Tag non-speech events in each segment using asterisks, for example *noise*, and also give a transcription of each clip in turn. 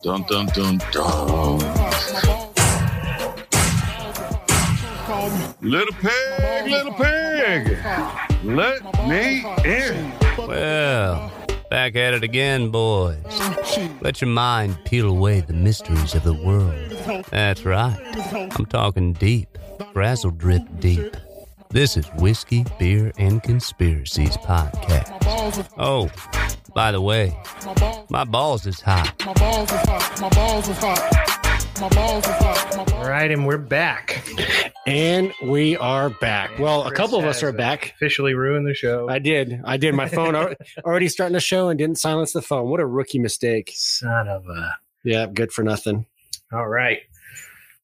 Dun dun dun dun. Little pig, little pig, let me in. Well, back at it again, boys. Let your mind peel away the mysteries of the world. That's right. I'm talking deep, frazzle drip deep. This is Whiskey, Beer, and Conspiracies podcast. Oh, by the way, my balls is hot. My balls is hot. My balls is hot. My balls is hot. All right, and we're back. And we are back. Well, a couple of us are back. Officially ruined the show. I did. I did. My phone *laughs* already starting the show and didn't silence the phone. What a rookie mistake. Son of a. Yeah, good for nothing. All right.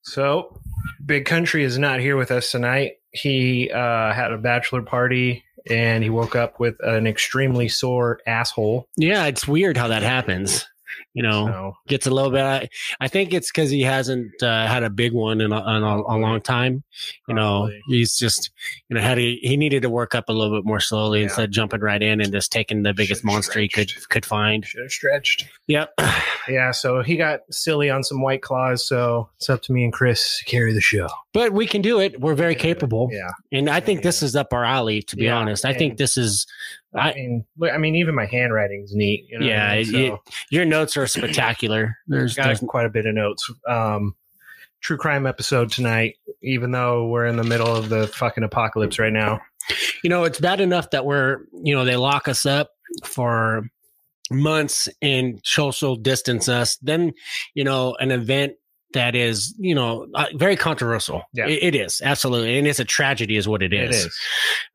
So, Big Country is not here with us tonight. He uh, had a bachelor party and he woke up with an extremely sore asshole. Yeah, it's weird how that happens. You know, So, gets a little bit. I, I think it's because he hasn't uh, had a big one in a, in a, a long time. You know, he's just you know had he, he needed to work up a little bit more slowly Yeah. instead of jumping right in and just taking the biggest Should've monster he could could find. should have stretched. Yep. *sighs* Yeah, so he got silly on some white claws. So it's up to me and Chris to carry the show. But we can do it. We're very capable. Yeah. And I think this is up our alley, to be Yeah, honest. I think this is, I, I, mean, I mean, even my handwriting's neat. You know what I yeah, mean? it- your notes are spectacular. There's, got there's quite a bit of notes. Um, true crime episode tonight, even though we're in the middle of the fucking apocalypse right now. you know, it's bad enough that we're, you know, they lock us up for months and social distance us. Then, you know, an event that is, you know, uh, very controversial. Yeah. It- it is absolutely, and it's a tragedy, is what it is. It is.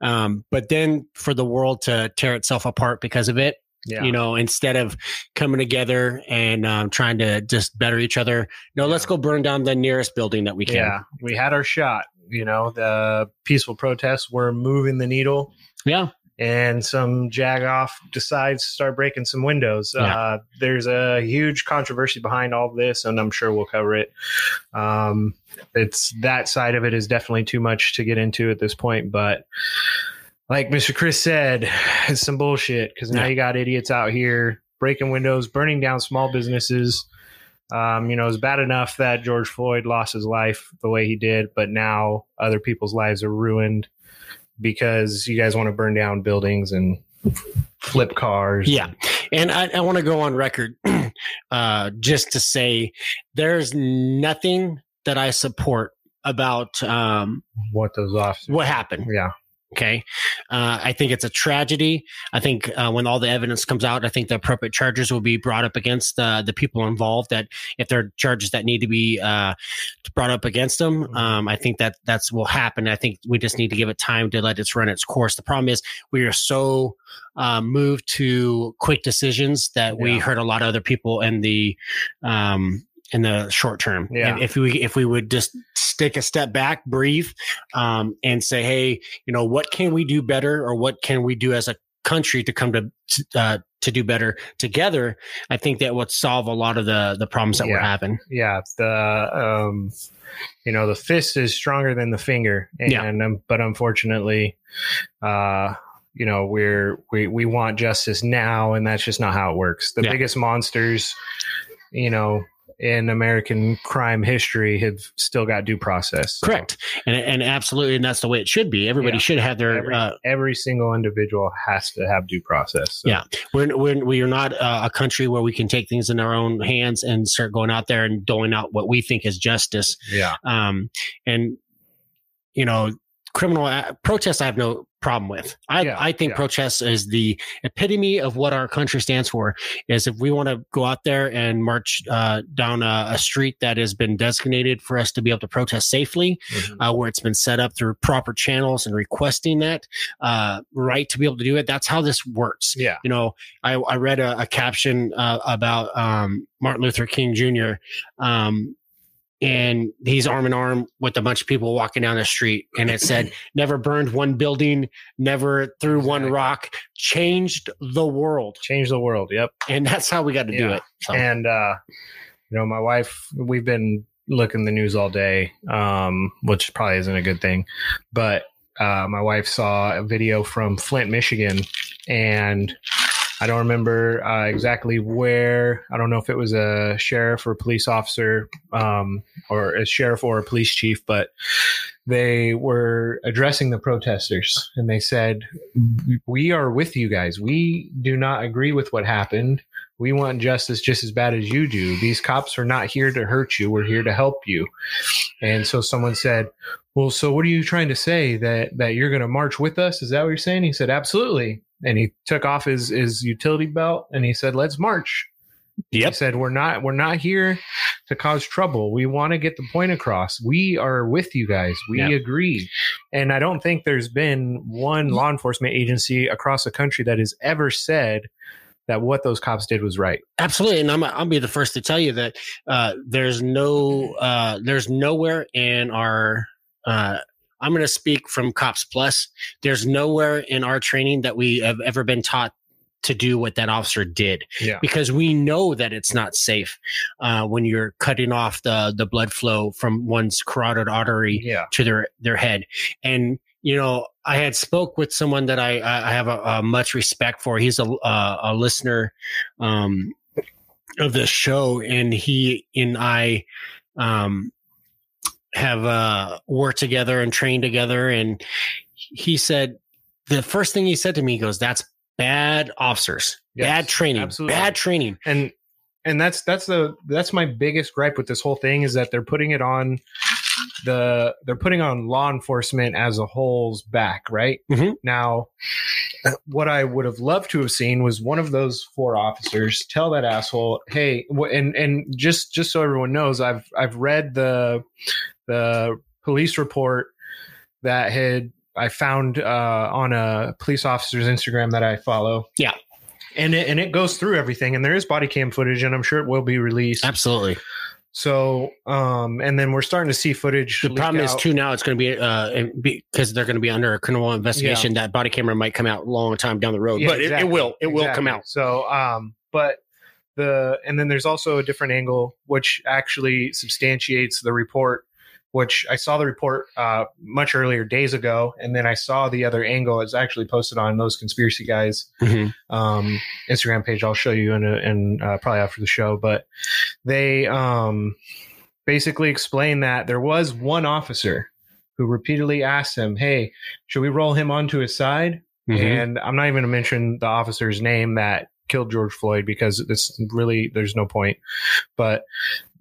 Um, but then for the world to tear itself apart because of it, Yeah. you know, instead of coming together and um, trying to just better each other, no, let's go burn down the nearest building that we can. yeah. We had our shot. You know, the peaceful protests were moving the needle, Yeah. And some jagoff decides to start breaking some windows. Yeah. Uh, there's a huge controversy behind all this, and I'm sure we'll cover it. Um, it's that side of it is definitely too much to get into at this point, but like Mr. Chris said, *sighs* it's some bullshit because now Yeah. you got idiots out here breaking windows, burning down small businesses. Um, you know, it's bad enough that George Floyd lost his life the way he did, but now other people's lives are ruined because you guys want to burn down buildings and flip cars. Yeah. And I, I want to go on record *clears throat* uh, just to say there's nothing that I support about um, What those officers. what happened. Yeah. Okay. Uh, I think it's a tragedy. I think uh, when all the evidence comes out, I think the appropriate charges will be brought up against uh, the people involved. That if there are charges that need to be uh, brought up against them, um, I think that that's will happen. I think we just need to give it time to let it run its course. The problem is we are so uh, moved to quick decisions that we hurt a lot of other people in the um, in the short term. Yeah. If, if we if we would just take a step back, breathe, um, and say, hey, you know, what can we do better, or what can we do as a country to come to uh, to do better together? I think that would solve a lot of the the problems that we're having. Yeah. The, um, you know, the fist is stronger than the finger. And, Yeah. um, but unfortunately, uh, you know, we're, we, we want justice now, and that's just not how it works. The Yeah. biggest monsters, you know, in American crime history have still got due process. So Correct, and and absolutely, and that's the way it should be. Everybody Yeah. should have their. Every, uh, every single individual has to have due process. So, Yeah. we're we're we are not uh, a country where we can take things in our own hands and start going out there and doling out what we think is justice. Yeah. Um, and you know, criminal uh, protests, I have no problem with. I Yeah, I think yeah. protests is the epitome of what our country stands for. Is if we want to go out there and march uh, down a, a street that has been designated for us to be able to protest safely, Mhm. uh, where it's been set up through proper channels and requesting that uh, right to be able to do it. That's how this works. Yeah. You know, I, I read a, a caption uh, about um, Martin Luther King Jr. Um, and he's arm in arm with a bunch of people walking down the street, and it said, *clears throat* "Never burned one building, never threw one rock, changed the world." changed the world. Yep. And that's how we got to do it. So, And uh, you know, my wife, we've been looking the news all day, um, which probably isn't a good thing. But uh, my wife saw a video from Flint, Michigan, and I don't remember uh, exactly where. I don't know if it was a sheriff or police officer, um, or a sheriff or a police chief, but they were addressing the protesters and they said, "We are with you guys. We do not agree with what happened." We want justice just as bad as you do. These cops are not here to hurt you. We're here to help you. And so someone said, well, so what are you trying to say that that you're going to march with us? Is that what you're saying? He said, absolutely. And he took off his his utility belt and he said, let's march. He said, we're not we're not here to cause trouble. We want to get the point across. We are with you guys. We Yeah. agree. And I don't think there's been one law enforcement agency across the country that has ever said that what those cops did was right. Absolutely, and I'm I'll be the first to tell you that uh, there's no uh, there's nowhere in our uh, I'm going to speak from Cops Plus. There's nowhere in our training that we have ever been taught to do what that officer did Yeah. because we know that it's not safe uh, when you're cutting off the the blood flow from one's carotid artery Yeah. to their their head and you know i had spoke with someone that i i have a, a much respect for he's a a, a listener um of the show and he and i um have uh worked together and trained together. And he said the first thing he said to me he goes that's bad officers. Yes, bad training absolutely. bad training. And and that's that's the that's my biggest gripe with this whole thing is that they're putting it on the they're putting on law enforcement as a whole's back right? Mhm. now what i would have loved to have seen was one of those four officers tell that asshole hey and and just just so everyone knows i've i've read the the police report that had i found uh on a police officer's instagram that i follow. Yeah. and it, and it goes through everything and there is body cam footage and i'm sure it will be released. Absolutely so um and then we're starting to see footage The problem is too now it's going to be uh because they're going to be under a criminal investigation. That body camera might come out a long time down the road, Yeah, but it, it will it will come out. so um but the and then there's also a different angle which actually substantiates the report which I saw the report uh, much earlier days ago, and then I saw the other angle. It's actually posted on those conspiracy guys Mhm. um, Instagram page. I'll show you in, a, in uh, probably after the show, but they um, basically explain that there was one officer who repeatedly asked him, "Hey, should we roll him onto his side?" Mhm. And I'm not even going to mention the officer's name that killed George Floyd because it's really there's no point. But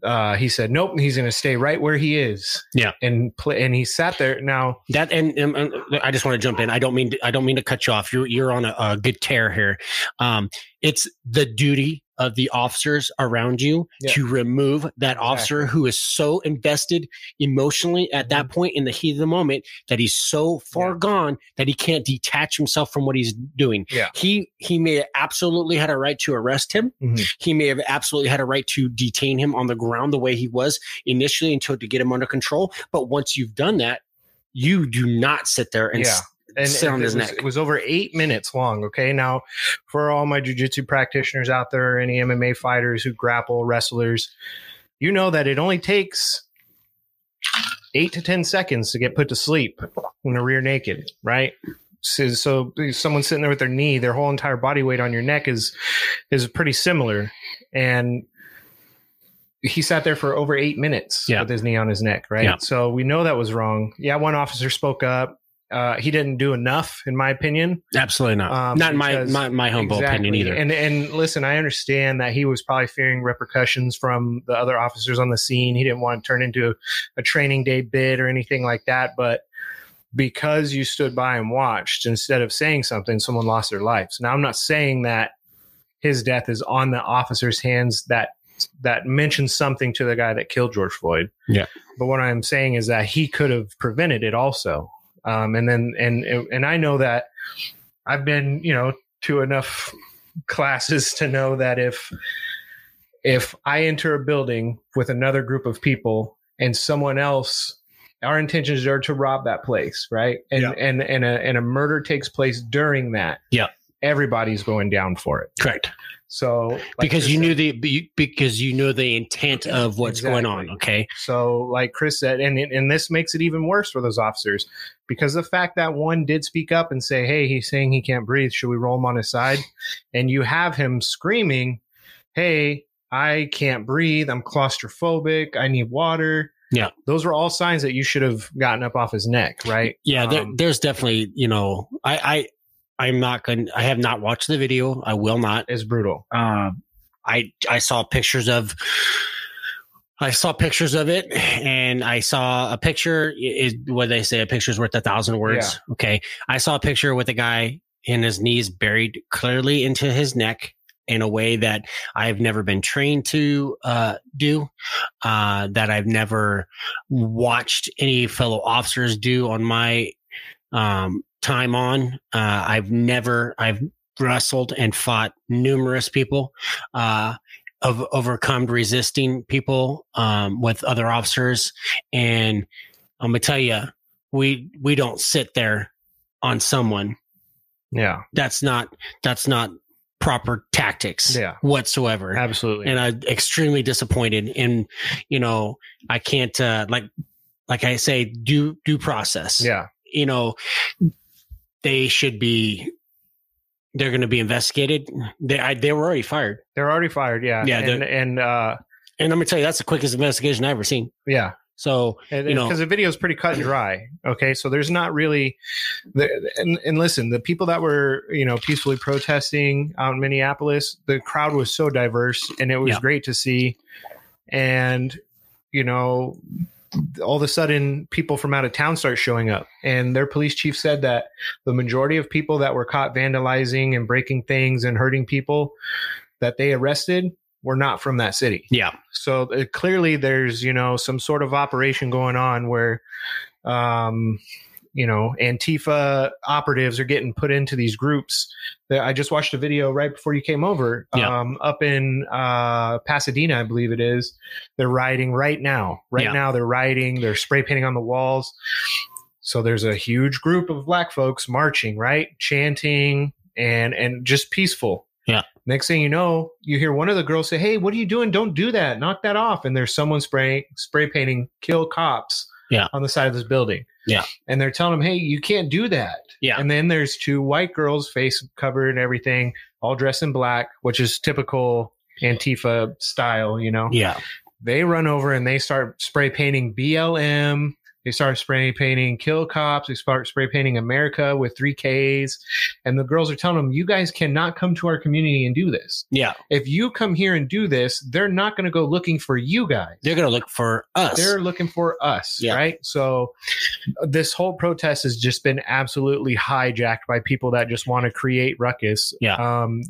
uh, he said, "Nope, he's going to stay right where he is." Yeah. and play. And he sat there. Now, That and, and, and I just want to jump in. I don't mean to, I don't mean to cut you off. You're you're on a, a good tear here. Um, it's the duty of the officers around you Yeah. to remove that officer who is so invested emotionally at that point in the heat of the moment that he's so far Mm-hmm. Yeah. gone that he can't detach himself from what he's doing. Yeah. He he may have absolutely had a right to arrest him. Mhm. He may have absolutely had a right to detain him on the ground the way he was initially until to get him under control. But once you've done that, you do not sit there and Yeah. And it his was, neck. It was over eight minutes long. Okay, now for all my jujitsu practitioners out there, any MMA fighters who grapple, wrestlers, you know that it only takes eight to ten seconds to get put to sleep when they're rear naked, right? So, so someone sitting there with their knee, their whole entire body weight on your neck is is pretty similar, and he sat there for over eight minutes Yeah. with his knee on his neck, right? Yeah. So we know that was wrong. Yeah, one officer spoke up. Uh, he didn't do enough, in my opinion. absolutely not. Um, not my, my my humble opinion either. And and listen, I understand that he was probably fearing repercussions from the other officers on the scene. He didn't want to turn into a training day bid or anything like that. But because you stood by and watched instead of saying something, someone lost their lives. Now I'm not saying that his death is on the officer's hands that that mentions something to the guy that killed George Floyd. Yeah. But what I'm saying is that he could have prevented it also. Um, and then and and I know that I've been, you know, to enough classes to know that if if I enter a building with another group of people and someone else our intentions are to rob that place, right? And Yeah. and and a and a murder takes place during that. Yeah. Everybody's going down for it. Correct. So like because you knew the because you know the intent of what's going on. Okay. So, like Chris said, and and this makes it even worse for those officers because the fact that one did speak up and say, "Hey, he's saying he can't breathe. Should we roll him on his side?" And you have him screaming, "Hey, I can't breathe. I'm claustrophobic. I need water." Yeah. those were all signs that you should have gotten up off his neck, right? Yeah, there, Um, there's definitely you know I I I'm not going. I have not watched the video. I will not. it's brutal. Um, I I saw pictures of. I saw pictures of it, and I saw a picture. Is what they say: a picture's worth a thousand words. Okay, I saw a picture with a guy in his knees buried clearly into his neck in a way that I've never been trained to uh, do, uh, that I've never watched any fellow officers do on my um, time on. Uh, I've never, I've wrestled and fought numerous people, uh, of overcome resisting people, um, with other officers. And I'm gonna tell you, we, we don't sit there on someone. Yeah, That's not, that's not proper tactics Yeah. whatsoever absolutely. and I'm extremely disappointed. And you know, I can't uh, like like I say, due due process. yeah, You know, they should be. They're going to be investigated. They I, they were already fired, they're already fired. Yeah, Yeah, and and uh, and going to tell you that's the quickest investigation I've ever seen. yeah. So and You know- because the video is pretty cut and dry okay so there's not really the, and, and listen the people that were you know peacefully protesting out in minneapolis the crowd was so diverse and it was Yeah. great to see and you know all of a sudden people from out of town start showing up. And their police chief said that the majority of people that were caught vandalizing and breaking things and hurting people that they arrested were not from that city. Yeah, so uh, clearly there's you know some sort of operation going on where um you know antifa operatives are getting put into these groups that i just watched a video right before you came over Yeah. um up in uh pasadena i believe it is they're rioting right now right Yeah. now they're rioting they're spray painting on the walls so there's a huge group of black folks marching right chanting and and just peaceful Yeah. Next thing you know, you hear one of the girls say, "Hey, what are you doing? Don't do that. Knock that off." And there's someone spraying spray painting "kill cops" Yeah. on the side of this building. Yeah. And they're telling them, "Hey, you can't do that." Yeah. And then there's two white girls, face covered and everything, all dressed in black, which is typical Antifa style, you know. yeah, They run over and they start spray painting BLM. They start spray painting kill cops. They start spray painting America with three Ks. And the girls are telling them, you guys cannot come to our community and do this. yeah. If you come here and do this, they're not going to go looking for you guys. They're going to look for us. They're looking for us, Yeah. right? So this whole protest has just been absolutely hijacked by people that just want to create ruckus. Yeah. Um,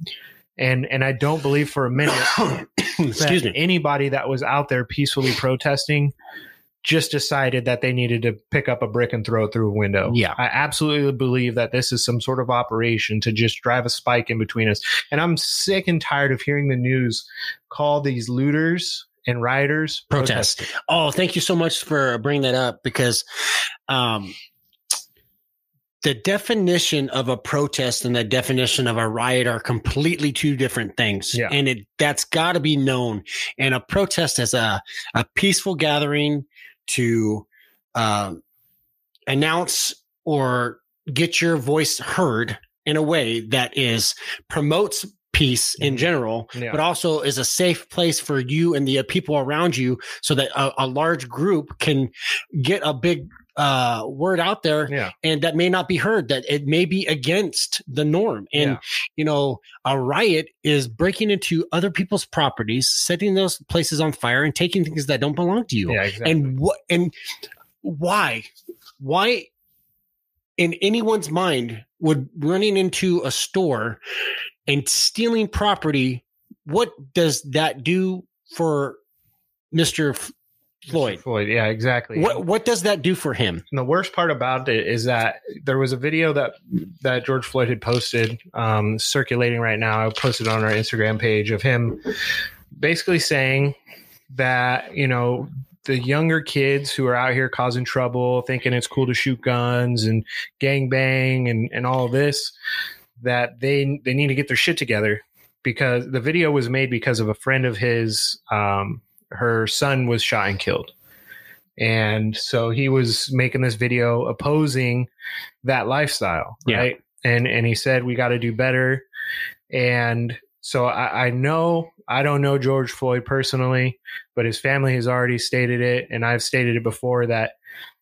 and and I don't believe for a minute *coughs* Excuse that me. anybody that was out there peacefully protesting just decided that they needed to pick up a brick and throw it through a window. Yeah. I absolutely believe that this is some sort of operation to just drive a spike in between us. And I'm sick and tired of hearing the news call these looters and rioters Protest. protesters. Oh, thank you so much for bringing that up because um, the definition of a protest and the definition of a riot are completely two different things. Yeah. And it that's got to be known. And a protest is a, a peaceful gathering to um, announce or get your voice heard in a way that is promotes peace in general Yeah. but also is a safe place for you and the uh, people around you so that a, a large group can get a big uh, word out there Yeah. and that may not be heard that it may be against the norm and Yeah. you know a riot is breaking into other people's properties setting those places on fire and taking things that don't belong to you Yeah, exactly. and what and why why in anyone's mind would running into a store and stealing property what does that do for mr F- floyd Floyd. Yeah, exactly. what what does that do for him And the worst part about it is that there was a video that that George Floyd had posted, um, circulating right now. I posted on our Instagram page of him basically saying that you know the younger kids who are out here causing trouble, thinking it's cool to shoot guns and gang bang and and all this, that they they need to get their shit together because the video was made because of a friend of his. Um, her son was shot and killed, and so he was making this video opposing that lifestyle, Yeah. right? And and he said we got to do better, and so I, I know I don't know George Floyd personally, but his family has already stated it, and I've stated it before that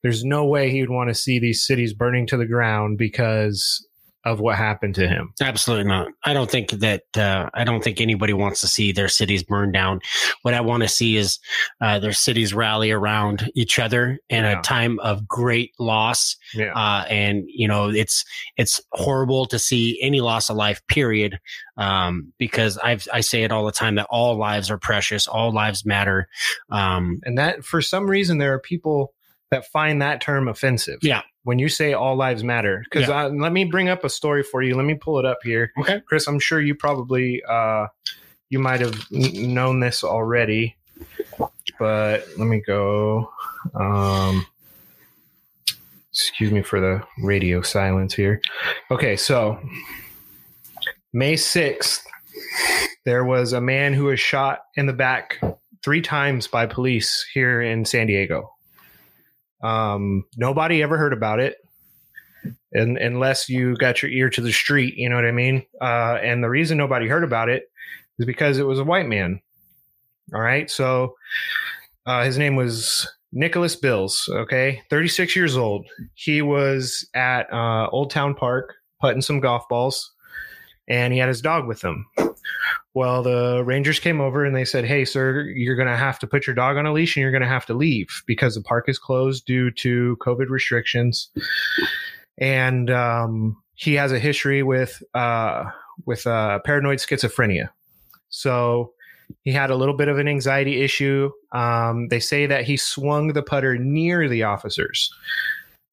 there's no way he would want to see these cities burning to the ground because of what happened to him. Absolutely not. I don't think that. Uh, I don't think anybody wants to see their cities burned down. What I want to see is uh, their cities rally around each other in Yeah. a time of great loss. Yeah. Uh, and you know, it's it's horrible to see any loss of life. Period. Um, because I've I say it all the time that all lives are precious. All lives matter. Um, and that for some reason there are people that find that term offensive. Yeah. When you say all lives matter, because let me bring up a story for you. Let me pull it up here. Okay. Chris, I'm sure you probably uh, you might have n- known this already, but let me go. Um, excuse me for the radio silence here. Okay, so May 6th, there was a man who was shot in the back three times by police here in San Diego. Um, nobody ever heard about it, and unless you got your ear to the street, you know what I mean. Uh, and the reason nobody heard about it is because it was a white man. All right, so uh, his name was Nicholas Bils. Okay, thirty six years old. He was at uh, Old Town Park putting some golf balls, and he had his dog with him. Well, the Rangers came over and they said, Hey, sir, you're going to have to put your dog on a leash and you're going to have to leave because the park is closed due to COVID restrictions. And um, he has a history with, uh, with uh, paranoid schizophrenia. So he had a little bit of an anxiety issue. Um, they say that he swung the putter near the officers.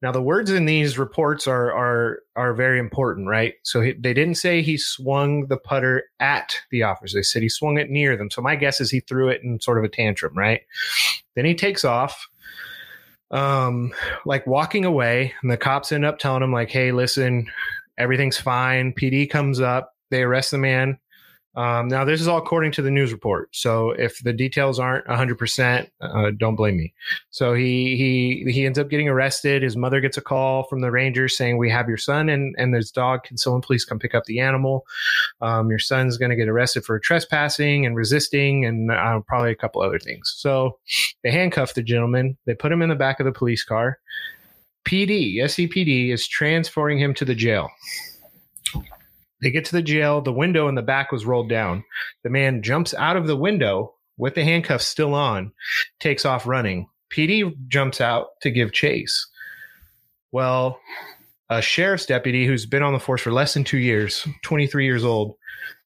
Now, the words in these reports are are are very important, right? So he, they didn't say he swung the putter at the officers. They said he swung it near them. So my guess is he threw it in sort of a tantrum, right? Then he takes off, um, like walking away, and the cops end up telling him, like, "Hey, listen, everything's fine." PD comes up, they arrest the man. Um, now, this is all according to the news report. So if the details aren't 100%, uh, don't blame me. So he he he ends up getting arrested. His mother gets a call from the Rangers saying, "We have your son and and his dog. Can someone please come pick up the animal? Um, your son's going to get arrested for trespassing and resisting, and uh, probably a couple other things." So they handcuff the gentleman. They put him in the back of the police car. PD, SDPD, is transferring him to the jail. They get to the jail. The window in the back was rolled down. The man jumps out of the window with the handcuffs still on, takes off running. PD jumps out to give chase. Well, a sheriff's deputy who's been on the force for less than two years, 23 years old,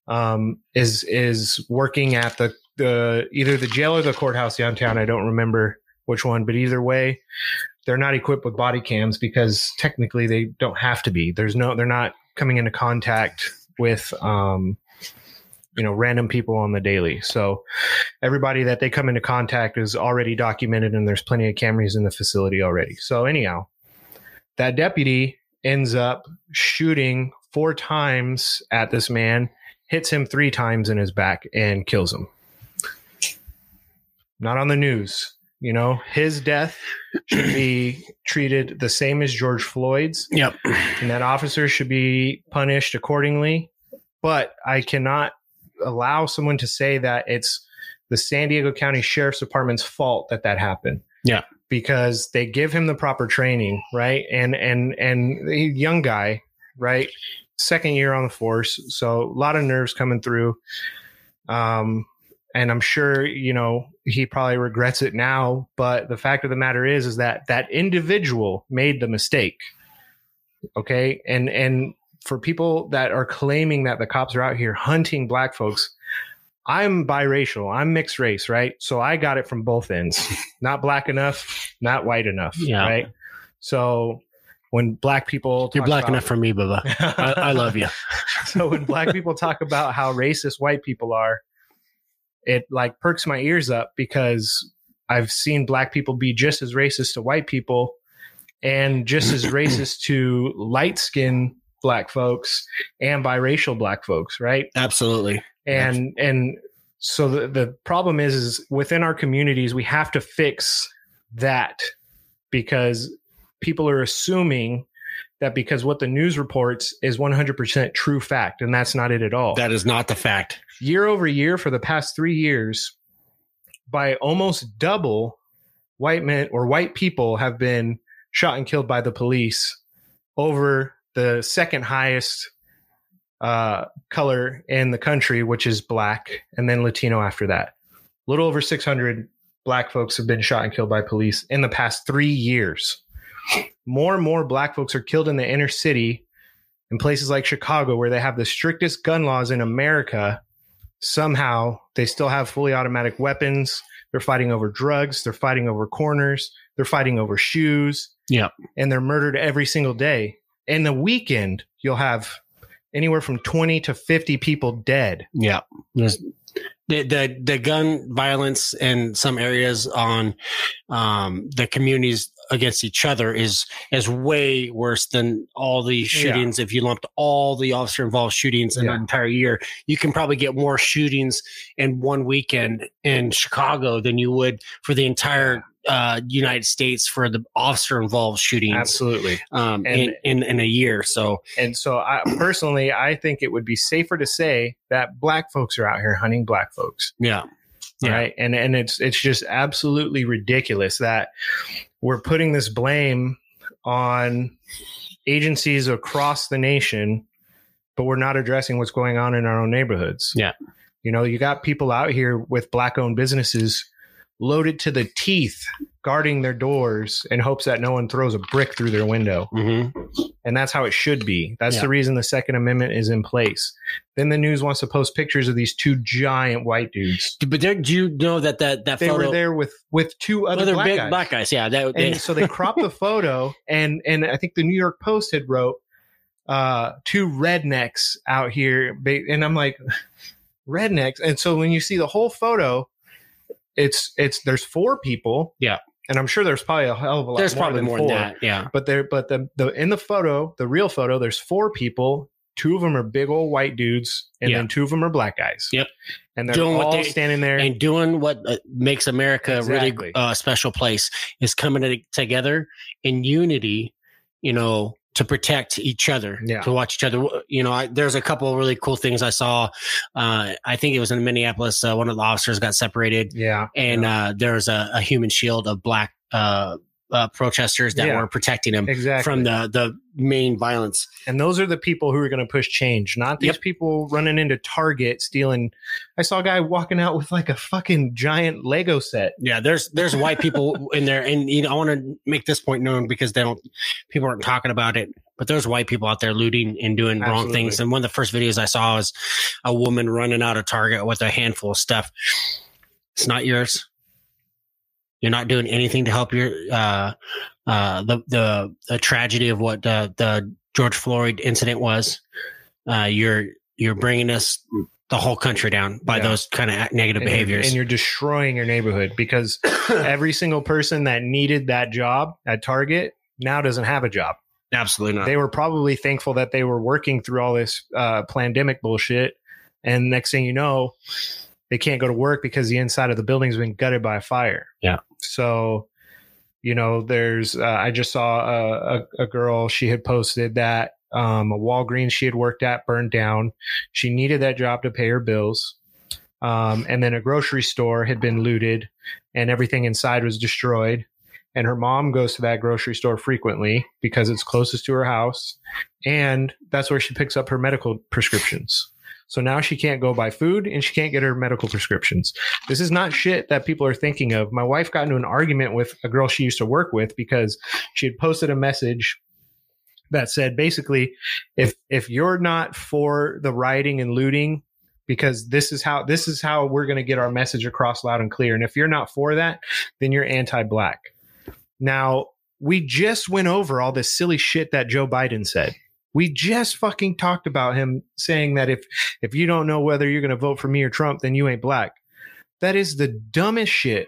um, is is working at the the either the jail or the courthouse downtown. I don't remember which one, but either way, they're not equipped with body cams because technically they don't have to be. There's no, they're not coming into contact with, um, you know, random people on the daily. So everybody that they come into contact is already documented, and there's plenty of cameras in the facility already. So anyhow, that deputy ends up shooting four times at this man, hits him three times in his back, and kills him. Not on the news. You know, his death should be treated the same as George Floyd's, yep. and that officer should be punished accordingly. But I cannot allow someone to say that it's the San Diego County Sheriff's Department's fault that that happened. Yeah. because they give him the proper training, right? And and and the young guy, right? Second year on the force, so a lot of nerves coming through. Um, and I'm sure you know he probably regrets it now. But the fact of the matter is, is that that individual made the mistake. Okay, and and for people that are claiming that the cops are out here hunting black folks, I'm biracial. I'm mixed race, right? So I got it from both ends. *laughs* not black enough, not white enough, Yeah. right? So when black people You're black about- enough for me, Bubba. I, I love you. *laughs* so when black people talk about how racist white people are, it like perks my ears up because I've seen black people be just as racist to white people and just as *clears throat* racist to light skinned black folks and biracial black folks, right? Absolutely. And and so the, the problem is is within our communities we have to fix that because people are assuming that because what the news reports is 100% true fact and that's not it at all That is not the fact. year over year for the past three years, by almost double, white men or white people have been shot and killed by the police over the second highest uh, color in the country, which is black, and then Latino after that. A little over 600 black folks have been shot and killed by police in the past three years. More and more black folks are killed in the inner city in places like Chicago, where they have the strictest gun laws in America somehow they still have fully automatic weapons. They're fighting over drugs. They're fighting over corners. They're fighting over shoes. Yep. And they're murdered every single day. In the weekend, you'll have anywhere from 20 to 50 people dead. Yeah. There's, the, the the gun violence in some areas on um, the communities against each other is is way worse than all the shootings. If you lumped all the officer involved shootings in Yeah. an entire year, you can probably get more shootings in one weekend in Chicago than you would for the entire uh, United States for the officer involved shootings Absolutely. um, And- in, in in a year. So And so, I personally, I think it would be safer to say that black folks are out here hunting black folks. yeah, Yeah. right and and it's it's just absolutely ridiculous that we're putting this blame on agencies across the nation but we're not addressing what's going on in our own neighborhoods Yeah. you know you got people out here with black owned businesses loaded to the teeth guarding their doors in hopes that no one throws a brick through their window hmm and that's how it should be. That's Yeah. the reason the Second Amendment is in place. Then the news wants to post pictures of these two giant white dudes. but there, do you know that that that They photo? were there with with two other Other black big guys. black guys, yeah. That, they, And so they *laughs* cropped the photo, and and I think the New York Post had wrote uh, two rednecks out here, and I'm like *laughs* rednecks. And so when you see the whole photo, it's it's there's four people, Yeah. And I'm sure there's probably a hell of a lot. there's more probably than more four than that, yeah. but there but the the in the photo the real photo there's four people two of them are big old white dudes and Yeah. then two of them are black guys Yep. and they're Doing what all they- standing there And doing what uh, makes America a Exactly. really uh, special place is coming together in unity, you know, to protect each other, Yeah. to watch each other. You know, I, there's a couple of really cool things I saw. Uh, I think it was in Minneapolis. Uh, one of the officers got separated, yeah and uh, there was a, a human shield of black uh, protesters that Yeah. were protecting him exactly from the the main violence. and those are the people who are going to push change not these Yep. people running into target stealing i saw a guy walking out with like a fucking giant lego set Yeah, there's there's white people *laughs* in there, and you know I want to make this point known because they don't people aren't talking about it. But there's white people out there looting and doing wrong things. And one of the first videos I saw was a woman running out of Target with a handful of stuff. It's not yours. You're not doing anything to help your uh, uh, the the the tragedy of what uh, the George Floyd incident was. Uh, you're you're bringing us the whole country down by Yeah. those kind of negative and, behaviors. and you're destroying your neighborhood because *coughs* every single person that needed that job at target now doesn't have a job Absolutely not. they were probably thankful that they were working through all this uh, pandemic bullshit. And next thing you know, they can't go to work because the inside of the building's been gutted by a fire. Yeah. So, you know, there's, uh, I just saw a, a, a girl, she had posted that um, a Walgreens she had worked at burned down. She needed that job to pay her bills. Um, and then a grocery store had been looted and everything inside was destroyed and her mom goes to that grocery store frequently because it's closest to her house and that's where she picks up her medical prescriptions so now she can't go buy food and she can't get her medical prescriptions. This is not shit that people are thinking of. My wife got into an argument with a girl she used to work with because she had posted a message that said basically if if you're not for the rioting and looting because this is how this is how we're going to get our message across loud and clear. And if you're not for that then you're anti-black. Now, we just went over all this silly shit that Joe Biden said. We just fucking talked about him saying that if if you don't know whether you're going to vote for me or Trump, then you ain't black. That is the dumbest shit.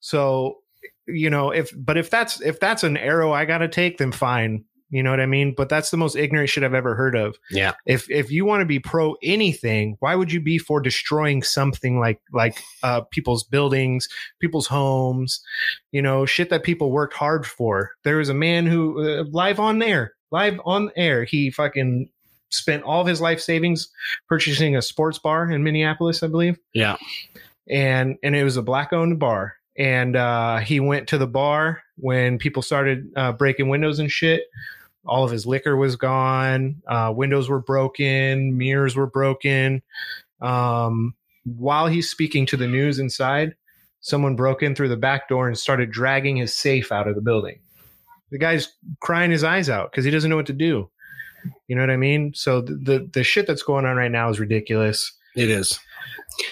So, you know, if but if that's if that's an arrow I got to take, then fine. You know what I mean? But that's the most ignorant shit I've ever heard of. Yeah. If if you want to be pro anything, why would you be for destroying something like like uh, people's buildings, people's homes, you know, shit that people worked hard for? There was a man who uh, live on air, live on air, he fucking spent all of his life savings purchasing a sports bar in Minneapolis, I believe. Yeah. and and it was a black owned bar. And uh he went to the bar when people started uh breaking windows and shit. All of his liquor was gone. Uh windows were broken. Mirrors were broken. Um while he's speaking to the news inside someone broke in through the back door and started dragging his safe out of the building the guy's crying his eyes out because he doesn't know what to do you know what i mean so the, the the shit that's going on right now is ridiculous It is.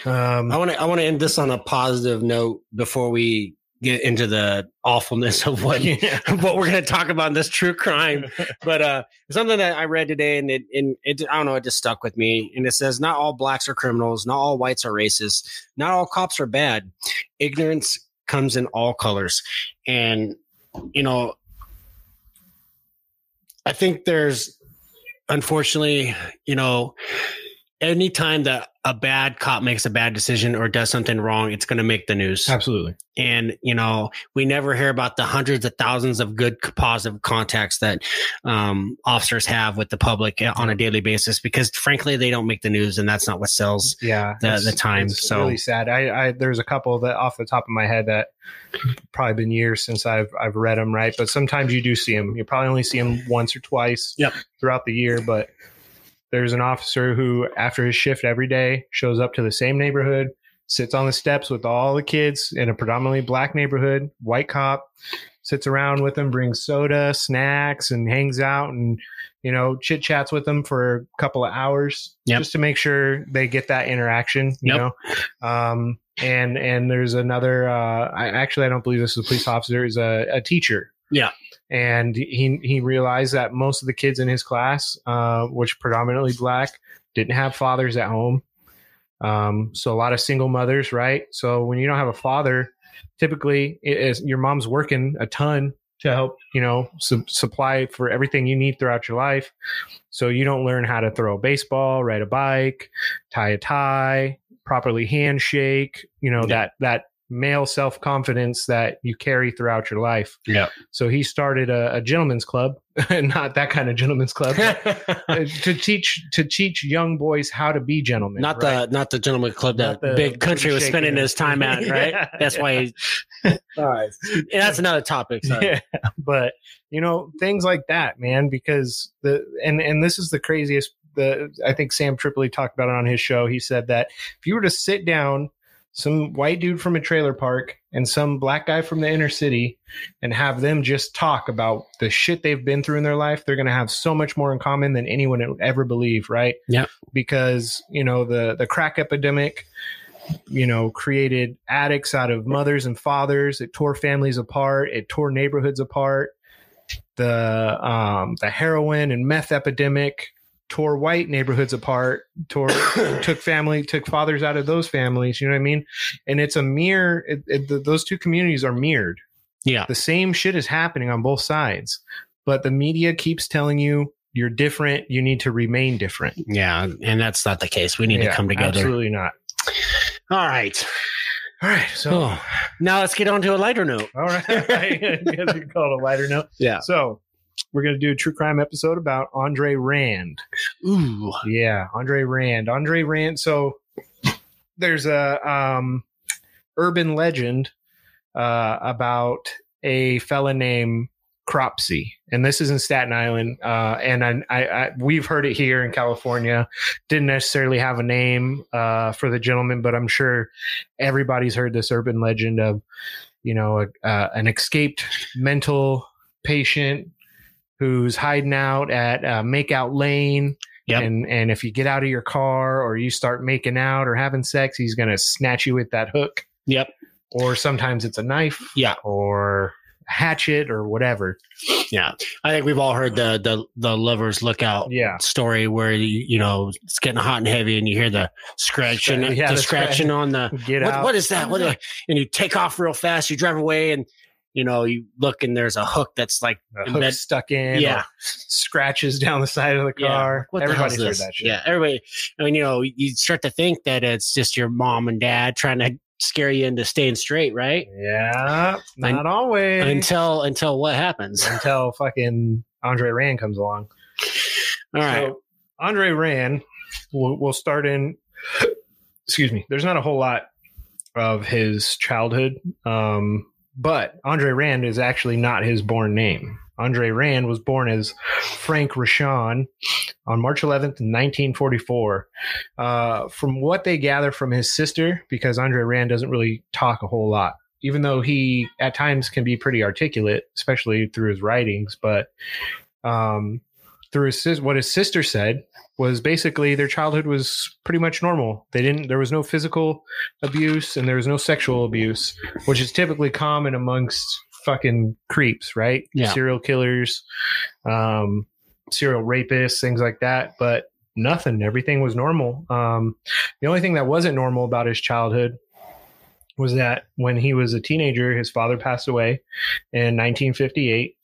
um I want to I want to end this on a positive note before we get into the awfulness of what *laughs* Yeah. *laughs* what we're going to talk about in this true crime. But uh, something that I read today, and it, and it, I don't know, it just stuck with me. And it says, not all blacks are criminals, not all whites are racist, not all cops are bad. Ignorance comes in all colors, and you know, I think there's, unfortunately, you know, anytime that a bad cop makes a bad decision or does something wrong, it's going to make the news. absolutely And, you know, we never hear about the hundreds of thousands of good positive contacts that um, officers have with the public on a daily basis because, frankly, they don't make the news and that's not what sells. yeah the- the time, it's so- really sad I, I there's a couple that off the top of my head that probably been years since i've i've read them right but sometimes you do see them you probably only see them once or twice Yep. throughout the year but there's an officer who after his shift every day shows up to the same neighborhood sits on the steps with all the kids in a predominantly black neighborhood white cop sits around with them brings soda snacks and hangs out and you know chit chats with them for a couple of hours Yep. just to make sure they get that interaction you Yep. know um and and there's another uh I actually I don't believe this is a police officer is a, a teacher Yeah. And he he realized that most of the kids in his class uh which predominantly black didn't have fathers at home. Um so a lot of single mothers right? So when you don't have a father typically it is your mom's working a ton to help you know su- supply for everything you need throughout your life. So you don't learn how to throw a baseball ride a bike tie a tie properly handshake you know Yeah. that that male self-confidence that you carry throughout your life Yeah. so he started a, a gentleman's club *laughs* not that kind of gentleman's club *laughs* uh, to teach to teach young boys how to be gentlemen not right? the not the gentleman club that the big country was spending his time at, *laughs* right? Yeah. That's why. He, all right, that's another topic. Sorry. Yeah, but you know things like that, man. Because the and and this is the craziest. The I think Sam Tripoli talked about it on his show. He said that if you were to sit down some white dude from a trailer park and some black guy from the inner city and have them just talk about the shit they've been through in their life, they're going to have so much more in common than anyone would ever believe, right? Yep. Because you know the the crack epidemic you know, created addicts out of mothers and fathers. It tore families apart. It tore neighborhoods apart. The um, the heroin and meth epidemic tore white neighborhoods apart. Tore *coughs* took family took fathers out of those families. You know what I mean? And it's a mirror. It, it, those two communities are mirrored. Yeah. The same shit is happening on both sides, but the media keeps telling you you're different. You need to remain different. Yeah, and that's not the case. We need Yeah, to come together. Absolutely not. All right. All right. So. Oh, now let's get on to a lighter note. All right. *laughs* I guess we call it a lighter note. Yeah. So we're going to do a true crime episode about Andre Rand. Ooh. Yeah, Andre Rand. Andre Rand. So there's a um, urban legend uh, about a fella named Cropsey, and this is in Staten Island. Uh, and I, I, I, we've heard it here in California. Didn't necessarily have a name uh, for the gentleman, but I'm sure everybody's heard this urban legend of, you know, a, uh, an escaped mental patient who's hiding out at uh, Makeout Lane. Yep. And and if you get out of your car or you start making out or having sex, he's gonna snatch you with that hook. Yep. Or sometimes it's a knife. Yeah. Or a hatchet or whatever. Yeah. I think we've all heard the the the lovers lookout Yeah. story where you, you know it's getting hot and heavy and you hear the scratching *laughs* Yeah, the the scratching on the Get what, out. what is that? What do and you take off real fast, you drive away and you know, you look and there's a hook that's like A hook embed- stuck in, Yeah. scratches down the side of the car. What the Everybody's hell's heard this? that shit. Yeah, everybody. I mean, you know, you start to think that it's just your mom and dad trying to scare you into staying straight, right? Yeah, Un- not always. Until until what happens? *laughs* until fucking Andre Rand comes along. All right. So Andre Rand, we'll, we'll start in. Excuse me. There's not a whole lot of his childhood, um, but Andre Rand is actually not his born name. Andre Rand was born as Frank Rushan on March 11th, 1944. Uh, from what they gather from his sister, because Andre Rand doesn't really talk a whole lot, even though he at times can be pretty articulate, especially through his writings, but um, through his what his sister said was basically their childhood was pretty much normal. They didn't there was no physical abuse and there was no sexual abuse, which is typically common amongst fucking creeps, right? Yeah. Serial killers, um, serial rapists, things like that. But nothing. Everything was normal. Um, the only thing that wasn't normal about his childhood was that when he was a teenager, his father passed away in 1958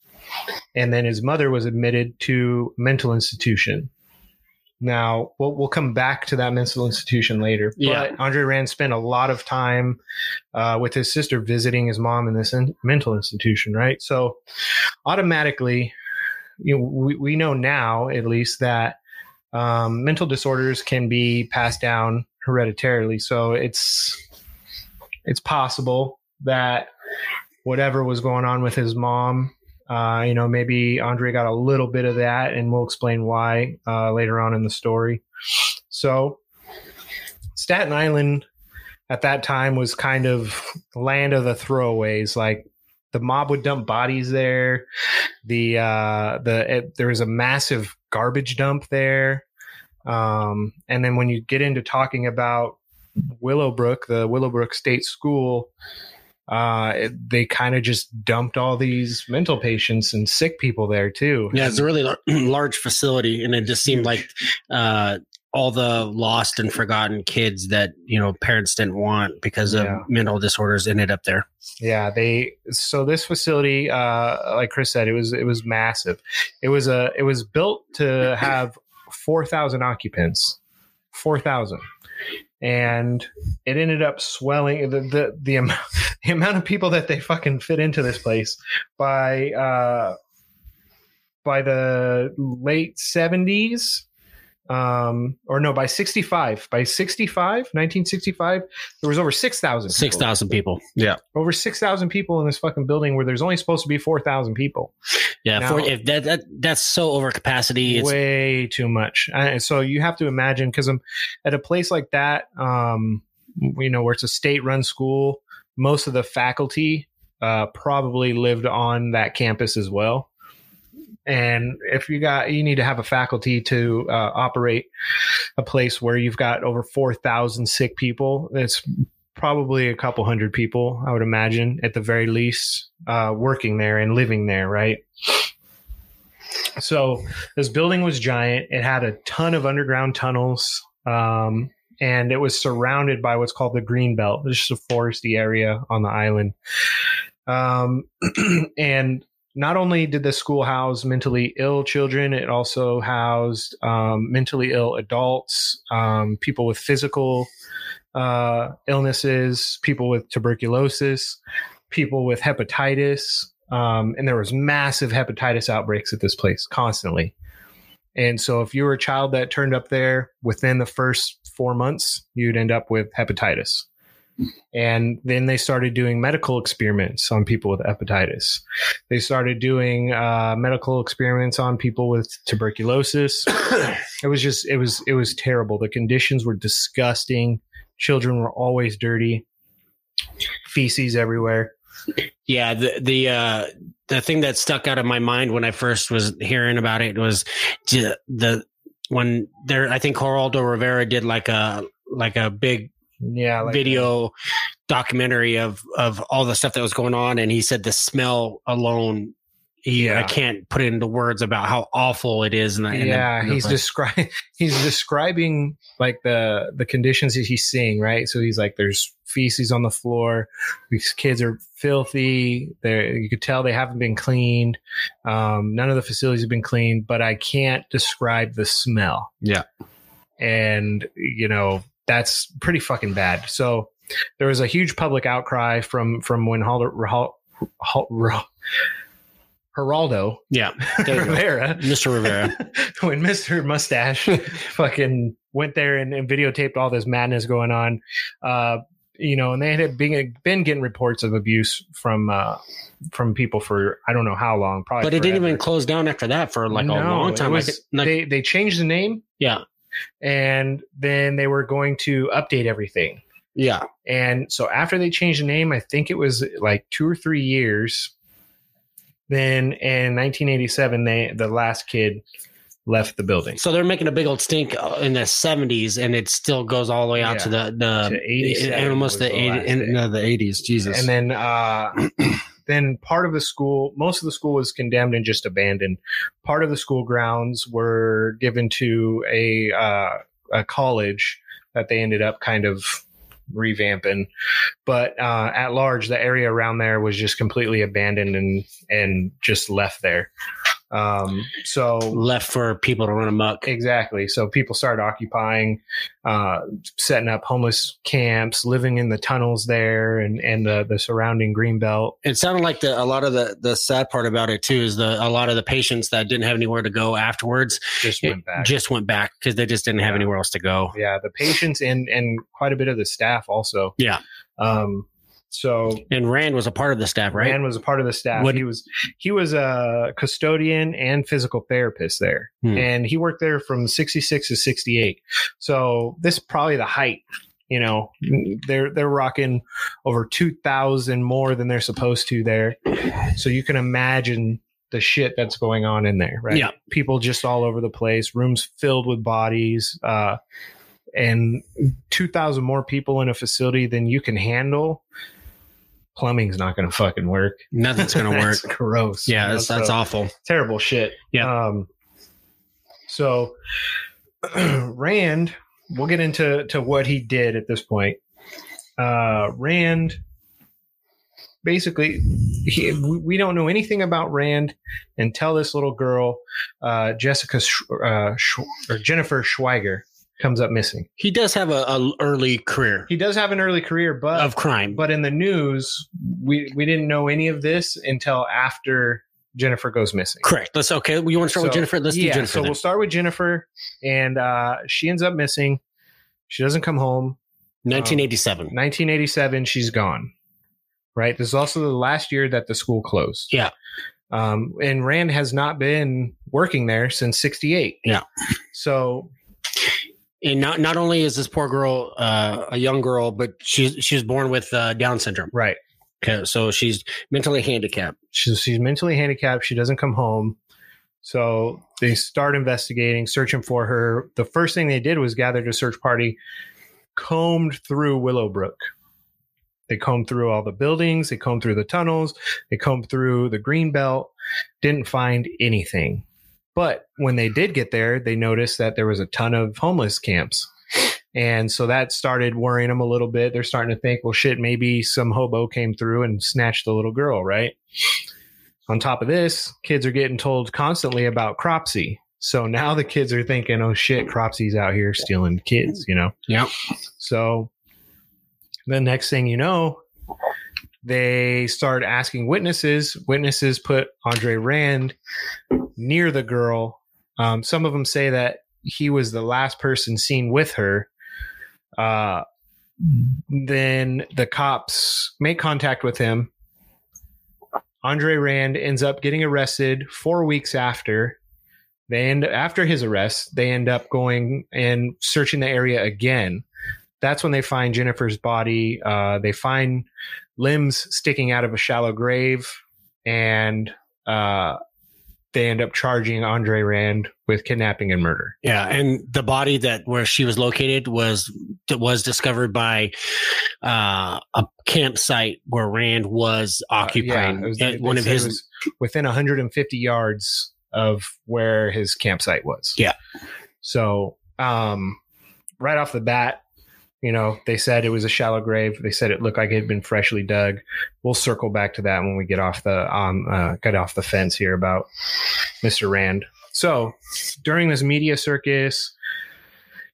and then his mother was admitted to mental institution. Now we'll we'll come back to that mental institution later. Yeah. But Andre Rand spent a lot of time uh, with his sister visiting his mom in this in- mental institution, right? So automatically, you know, we, we know now at least that um, mental disorders can be passed down hereditarily. So it's it's possible that whatever was going on with his mom uh, you know, maybe Andre got a little bit of that, and we'll explain why uh, later on in the story. So, Staten Island at that time was kind of land of the throwaways. Like the mob would dump bodies there. The uh, the it, there was a massive garbage dump there. Um, and then when you get into talking about Willowbrook, the Willowbrook State School, uh, it, they kind of just dumped all these mental patients and sick people there too. Yeah, it's a really lar- *clears throat* large facility, and it just seemed like uh, all the lost and forgotten kids that you know parents didn't want because of Yeah. mental disorders ended up there. Yeah, they so this facility, uh, like Chris said, it was it was massive. It was a it was built to have four thousand occupants, four thousand, and it ended up swelling the the the, amount *laughs* the amount of people that they fucking fit into this place by uh by the late seventies. Um, or no, by 65, by 65, 1965, there was over 6,000. people Six thousand people. Yeah, over 6,000 people in this fucking building where there's only supposed to be 4,000 people. yeah. Now- for, if that, that that's so over capacity. It's Way too much. Uh, so you have to imagine because I'm at a place like that, um, you know, where it's a state run school, most of the faculty uh, probably lived on that campus as well. And if you got, you need to have a faculty to uh, operate a place where you've got over 4,000 sick people. It's probably a couple hundred people, I would imagine, at the very least, uh, working there and living there, right? So this building was giant. It had a ton of underground tunnels, um, and it was surrounded by what's called the green belt, is a foresty area on the island. Um, *clears throat* and not only did the school house mentally ill children, it also housed um, mentally ill adults, um, people with physical uh, illnesses, people with tuberculosis, people with hepatitis, um, and there was massive hepatitis outbreaks at this place constantly. And so, if you were a child that turned up there within the first four months, you'd end up with hepatitis. And then they started doing medical experiments on people with hepatitis. They started doing uh, medical experiments on people with tuberculosis. *coughs* it was just, it was, it was terrible. The conditions were disgusting. Children were always dirty, feces everywhere. Yeah, the the uh, the thing that stuck out of my mind when I first was hearing about it was the when there. I think Geraldo Rivera did like a like a big Yeah, like video documentary of of all the stuff that was going on, and he said the smell alone he, I can't put it into words about how awful it is. And yeah, he's describing *laughs* he's describing like the the conditions that he's seeing, right? So he's like, there's feces on the floor. These kids are filthy. They you could tell they haven't been cleaned. Um, none of the facilities have been cleaned, but I can't describe the smell. Yeah. and you know that's pretty fucking bad. So there was a huge public outcry from from when Hal- Hal- Hal- Geraldo yeah, *laughs* there you go. Rivera Mr. Rivera. *laughs* when Mr. Mustache *laughs* fucking went there and, and videotaped all this madness going on. Uh, you know, and they had been been getting reports of abuse from uh, from people for I don't know how long, probably. But it didn't even close down after that for like a long time. was- like, like, they they changed the name yeah, and then they were going to update everything. yeah. And so after they changed the name, I think it was like two or three years. Then in 1987, they the last kid left the building. So they're making a big old stink uh, in the seventies, and it still goes all the way out to the the To almost the, the 80, in, no, the eighties. Jesus. And then uh, *clears throat* then part of the school, most of the school was condemned and just abandoned. Part of the school grounds were given to a uh, a college that they ended up kind of revamping. But uh, at large, the area around there was just completely abandoned and and just left there. Um, so left for people to run amok. Exactly. So people started occupying, uh, setting up homeless camps, living in the tunnels there and, and the, the surrounding green belt. It sounded like the a lot of the the sad part about it too is the a lot of the patients that didn't have anywhere to go afterwards Just went back. just went back because they just didn't have Yeah. anywhere else to go. yeah, the patients and and quite a bit of the staff also. Yeah. Um. So And Rand was a part of the staff, right? Rand was a part of the staff. What- he was he was a custodian and physical therapist there, Hmm. and he worked there from sixty six to sixty eight. So this is probably the height. You know, they're they're rocking over two thousand more than they're supposed to there. So you can imagine the shit that's going on in there, right? Yeah. people just all over the place, rooms filled with bodies. Uh, and 2000 more people in a facility than you can handle plumbing's not going to fucking work Nothing's gonna *laughs* work. That's gross Yeah, you know, that's, that's so awful. terrible shit Yeah. um so *clears throat* rand we'll get into to what he did at this point uh rand basically he, we don't know anything about rand until this little girl uh jessica Sch- uh, Sch- or jennifer schweiger comes up missing He does have a, a early career he does have an early career but of crime. but in the news we we didn't know any of this until after jennifer goes missing Correct. Let's okay. You want to start with Jennifer? Let's yeah, do Jennifer. So then. we'll start with Jennifer, and uh, she ends up missing. She doesn't come home. 1987. 1987, she's gone. Right. This is also the last year that the school closed. Yeah. Um, and Rand has not been working there since 68. Yeah. So and not not only is this poor girl uh, a young girl, but she's she was born with uh, Down syndrome. right. Okay, so she's mentally handicapped. She's, she's mentally handicapped. She doesn't come home. So they start investigating, searching for her. The first thing they did was gathered a search party, combed through Willowbrook. They combed through all the buildings, they combed through the tunnels, they combed through the green belt, didn't find anything. But when they did get there, they noticed that there was a ton of homeless camps. And so that started worrying them a little bit. They're starting to think, well, shit, maybe some hobo came through and snatched the little girl, right? On top of this, kids are getting told constantly about Cropsey. So now the kids are thinking, oh shit, Cropsey's out here stealing kids, you know? Yep. So the next thing you know, they start asking witnesses. Witnesses put Andre Rand near the girl. Um, some of them say that he was the last person seen with her. Uh, then the cops make contact with him. Andre Rand ends up getting arrested four weeks after. They end after his arrest. They end up going and searching the area again. That's when they find Jennifer's body. Uh, they find limbs sticking out of a shallow grave, and uh, they end up charging Andre Rand with kidnapping and murder. Yeah, and the body that where she was located was was discovered by uh, a campsite where Rand was occupying Uh, it was- at they one of his. was within 150 yards of where his campsite was. Yeah. So, um, right off the bat, you know, they said it was a shallow grave. They said it looked like it had been freshly dug. We'll circle back to that when we get off the um uh, get off the fence here about Mr. Rand. So, during this media circus,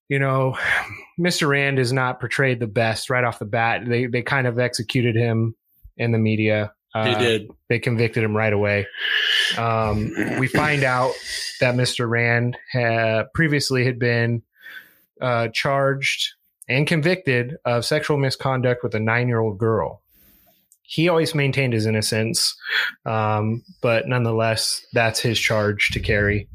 you know, Mr. Rand is not portrayed the best right off the bat. They they kind of executed him in the media. Uh, did. They convicted him right away. Um, we find out that Mr. Rand had previously had been uh, charged and convicted of sexual misconduct with a nine-year-old girl. He always maintained his innocence, um, but nonetheless, that's his charge to carry.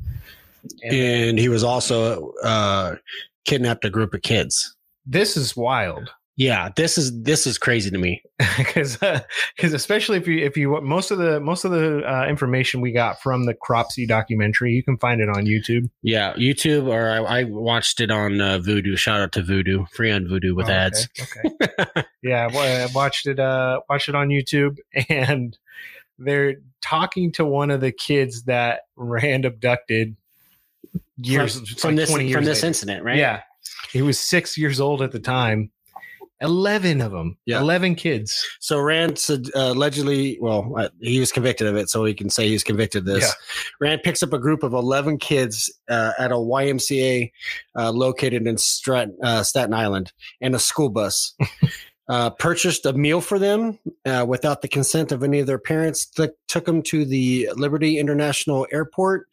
And And he was also uh, kidnapped a group of kids. this is wild. Yeah, this is this is crazy to me. *laughs* because because especially if you if you most of the most of the uh, information we got from the Cropsey documentary, you can find it on YouTube. Yeah, YouTube or I, I watched it on uh, Vudu. Shout out to Vudu, free on Vudu with Oh, ads. Okay. okay. *laughs* yeah, well, I watched it. Uh, watched it on YouTube, *laughs* and they're talking to one of the kids that Rand abducted years from, like this 20 years from this incident, right? Yeah, he was six years old at the time. Eleven of them. Yeah. Eleven kids. So Rand said, uh, allegedly, well, uh, he was convicted of it, so he can say he's convicted of this. Yeah. Rand picks up a group of 11 kids uh, at a YMCA uh, located in Strat- uh, Staten Island and a school bus. *laughs* uh, purchased a meal for them uh, without the consent of any of their parents. Th- took them to the Liberty International Airport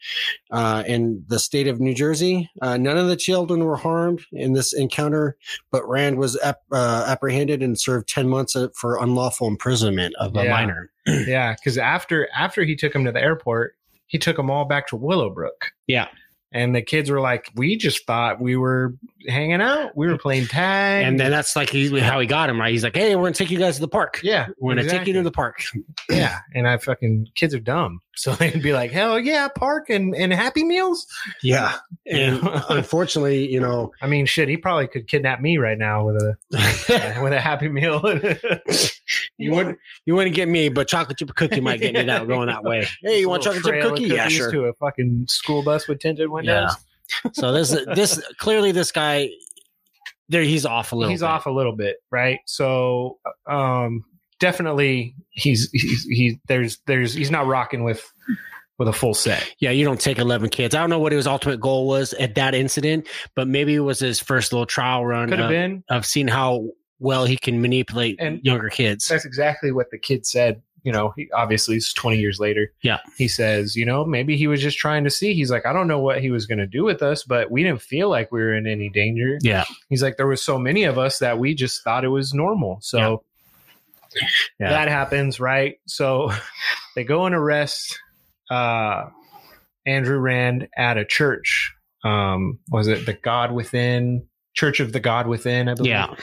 uh, in the state of New Jersey. Uh, none of the children were harmed in this encounter, but Rand was ap- uh, apprehended and served 10 months uh, for unlawful imprisonment of a Yeah. minor. *clears throat* yeah, because after after he took him to the airport, he took them all back to Willowbrook. Yeah. And the kids were like, "We just thought we were hanging out. We were playing tag." And then that's like he, how he got him, right? He's like, hey, we're going to take you guys to the park. yeah, We're going to take you to the park. *clears throat* yeah. And I fucking kids are dumb, *laughs* so they'd be like, "Hell yeah, park and and Happy Meals." Yeah. And *laughs* unfortunately, you know, I mean, shit, he probably could kidnap me right now with a *laughs* with a Happy Meal. you wouldn't you wouldn't get me, but chocolate chip cookie might get me that going that way. Hey, you want Little chocolate chip cookie? Yeah, sure. To a fucking school bus with tinted windows. So this this *laughs* clearly this guy there he's off a little. he's bit. off a little bit, right? So, um, definitely he's he's he there's there's he's not rocking with with a full set. Yeah, you don't take eleven kids. I don't know what his ultimate goal was at that incident, but maybe it was his first little trial run Could have of, been. of seeing how well he can manipulate And- younger kids. That's exactly what the kid said. You know, he obviously it's 20 years later. Yeah. He says, you know, maybe he was just trying to see. He's like, I don't know what he was going to do with us, but we didn't feel like we were in any danger. Yeah. He's like, there was so many of us that we just thought it was normal. So Yeah. that happens, right? So *laughs* they go and arrest uh, Andrew Rand at a church. Um, was it the God Within Church of the God Within? I believe. Yeah.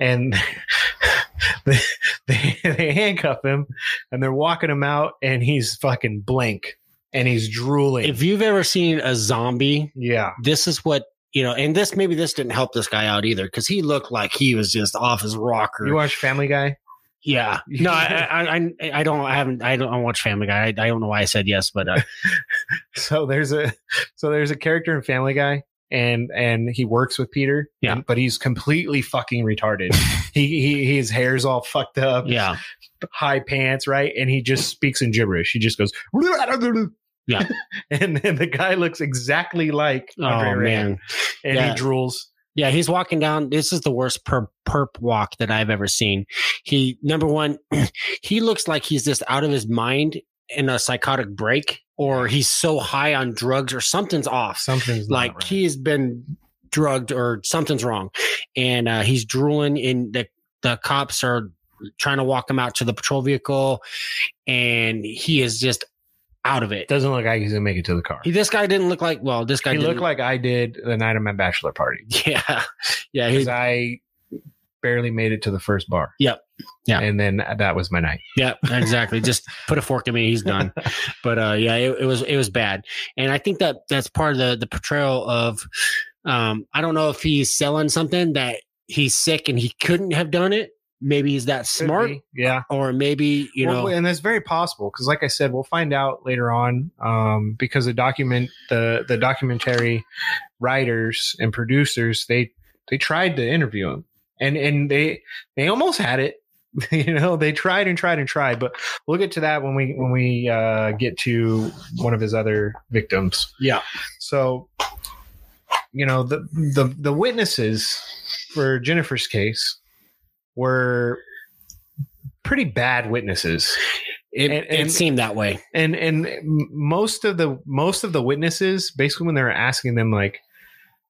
And *laughs* *laughs* they, they they handcuff him and they're walking him out, and he's fucking blank and he's drooling. If you've ever seen a zombie, yeah, this is what you know, and this maybe this didn't help this guy out either because he looked like he was just off his rocker. you watch Family Guy? yeah, *laughs* no, I, I, I, I don't, I haven't, I don't watch Family Guy. I, I don't know why I said yes, but uh, *laughs* so there's a so there's a character in Family Guy and and he works with Peter. Yeah. and- but he's completely fucking retarded. *laughs* he, he his hair's all fucked up. yeah, high pants, right? And he just speaks in gibberish. He just goes. *laughs* Yeah. and then the guy looks exactly like oh, Andre oh Rand, man, and Yeah. he drools. yeah, he's walking down. This is the worst perp, perp walk that I've ever seen. He number one, *clears throat* he looks like he's just out of his mind in a psychotic break, or he's so high on drugs, or something's off. Something's like right. he's been drugged or something's wrong and uh, he's drooling and the the cops are trying to walk him out to the patrol vehicle and he is just out of it doesn't look like he's gonna make it to the car. he, this guy didn't look like well this guy He didn't looked like I did the night of my bachelor party. *laughs* yeah yeah Because I barely made it to the first bar. Yep. Yeah. And then that was my night. Yeah, exactly. Just put a fork in me. He's done. *laughs* But uh, yeah, it, it was it was bad, and I think that that's part of the the portrayal of. Um, I don't know if he's selling something that he's sick and he couldn't have done it. Maybe he's that smart, Yeah. or maybe you Well, know. and that's very possible because, like I said, we'll find out later on. Um, because the document, the the documentary writers and producers, they they tried to interview him, and and they they almost had it. *laughs* you know, they tried and tried and tried, but we'll get to that when we when we uh, get to one of his other victims. yeah, So, you know, the the the witnesses for Jennifer's case were pretty bad witnesses it, and- it seemed that way. and and most of the most of the witnesses basically when they were asking them like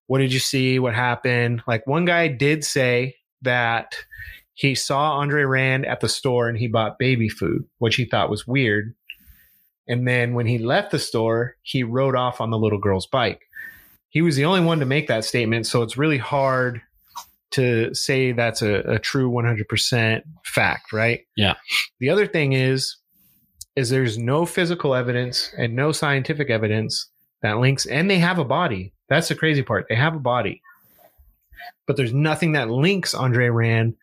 what did you see? What happened? Like one guy did say that he saw andre rand at the store and he bought baby food which he thought was weird. And then when he left the store he rode off on the little girl's bike. He was the only one to make that statement so it's really hard to say that's a, a true 100% fact right? Yeah. the other thing is is there's no physical evidence and no scientific evidence that links and they have a body that's the crazy part. They have a body but there's nothing that links andre rand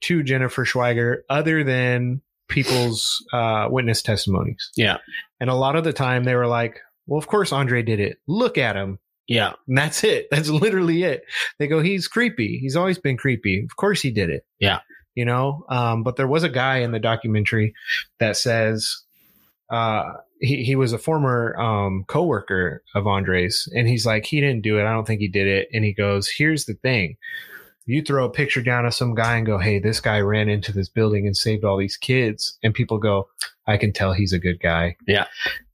to jennifer schweiger other than people's uh, witness testimonies. Yeah. and a lot of the time they were like well of course andre did it. Look at him. Yeah, and that's it. *laughs* That's literally it. They go he's creepy. He's always been creepy. Of course he did it. Yeah. you know um, but there was a guy in the documentary that says uh, he, he was a former um, co-worker of andre's and he's like he didn't do it. I don't think he did it. And he goes here's the thing. You throw a picture down of some guy and go hey this guy ran into this building and saved all these kids and people go i can tell he's a good guy Yeah.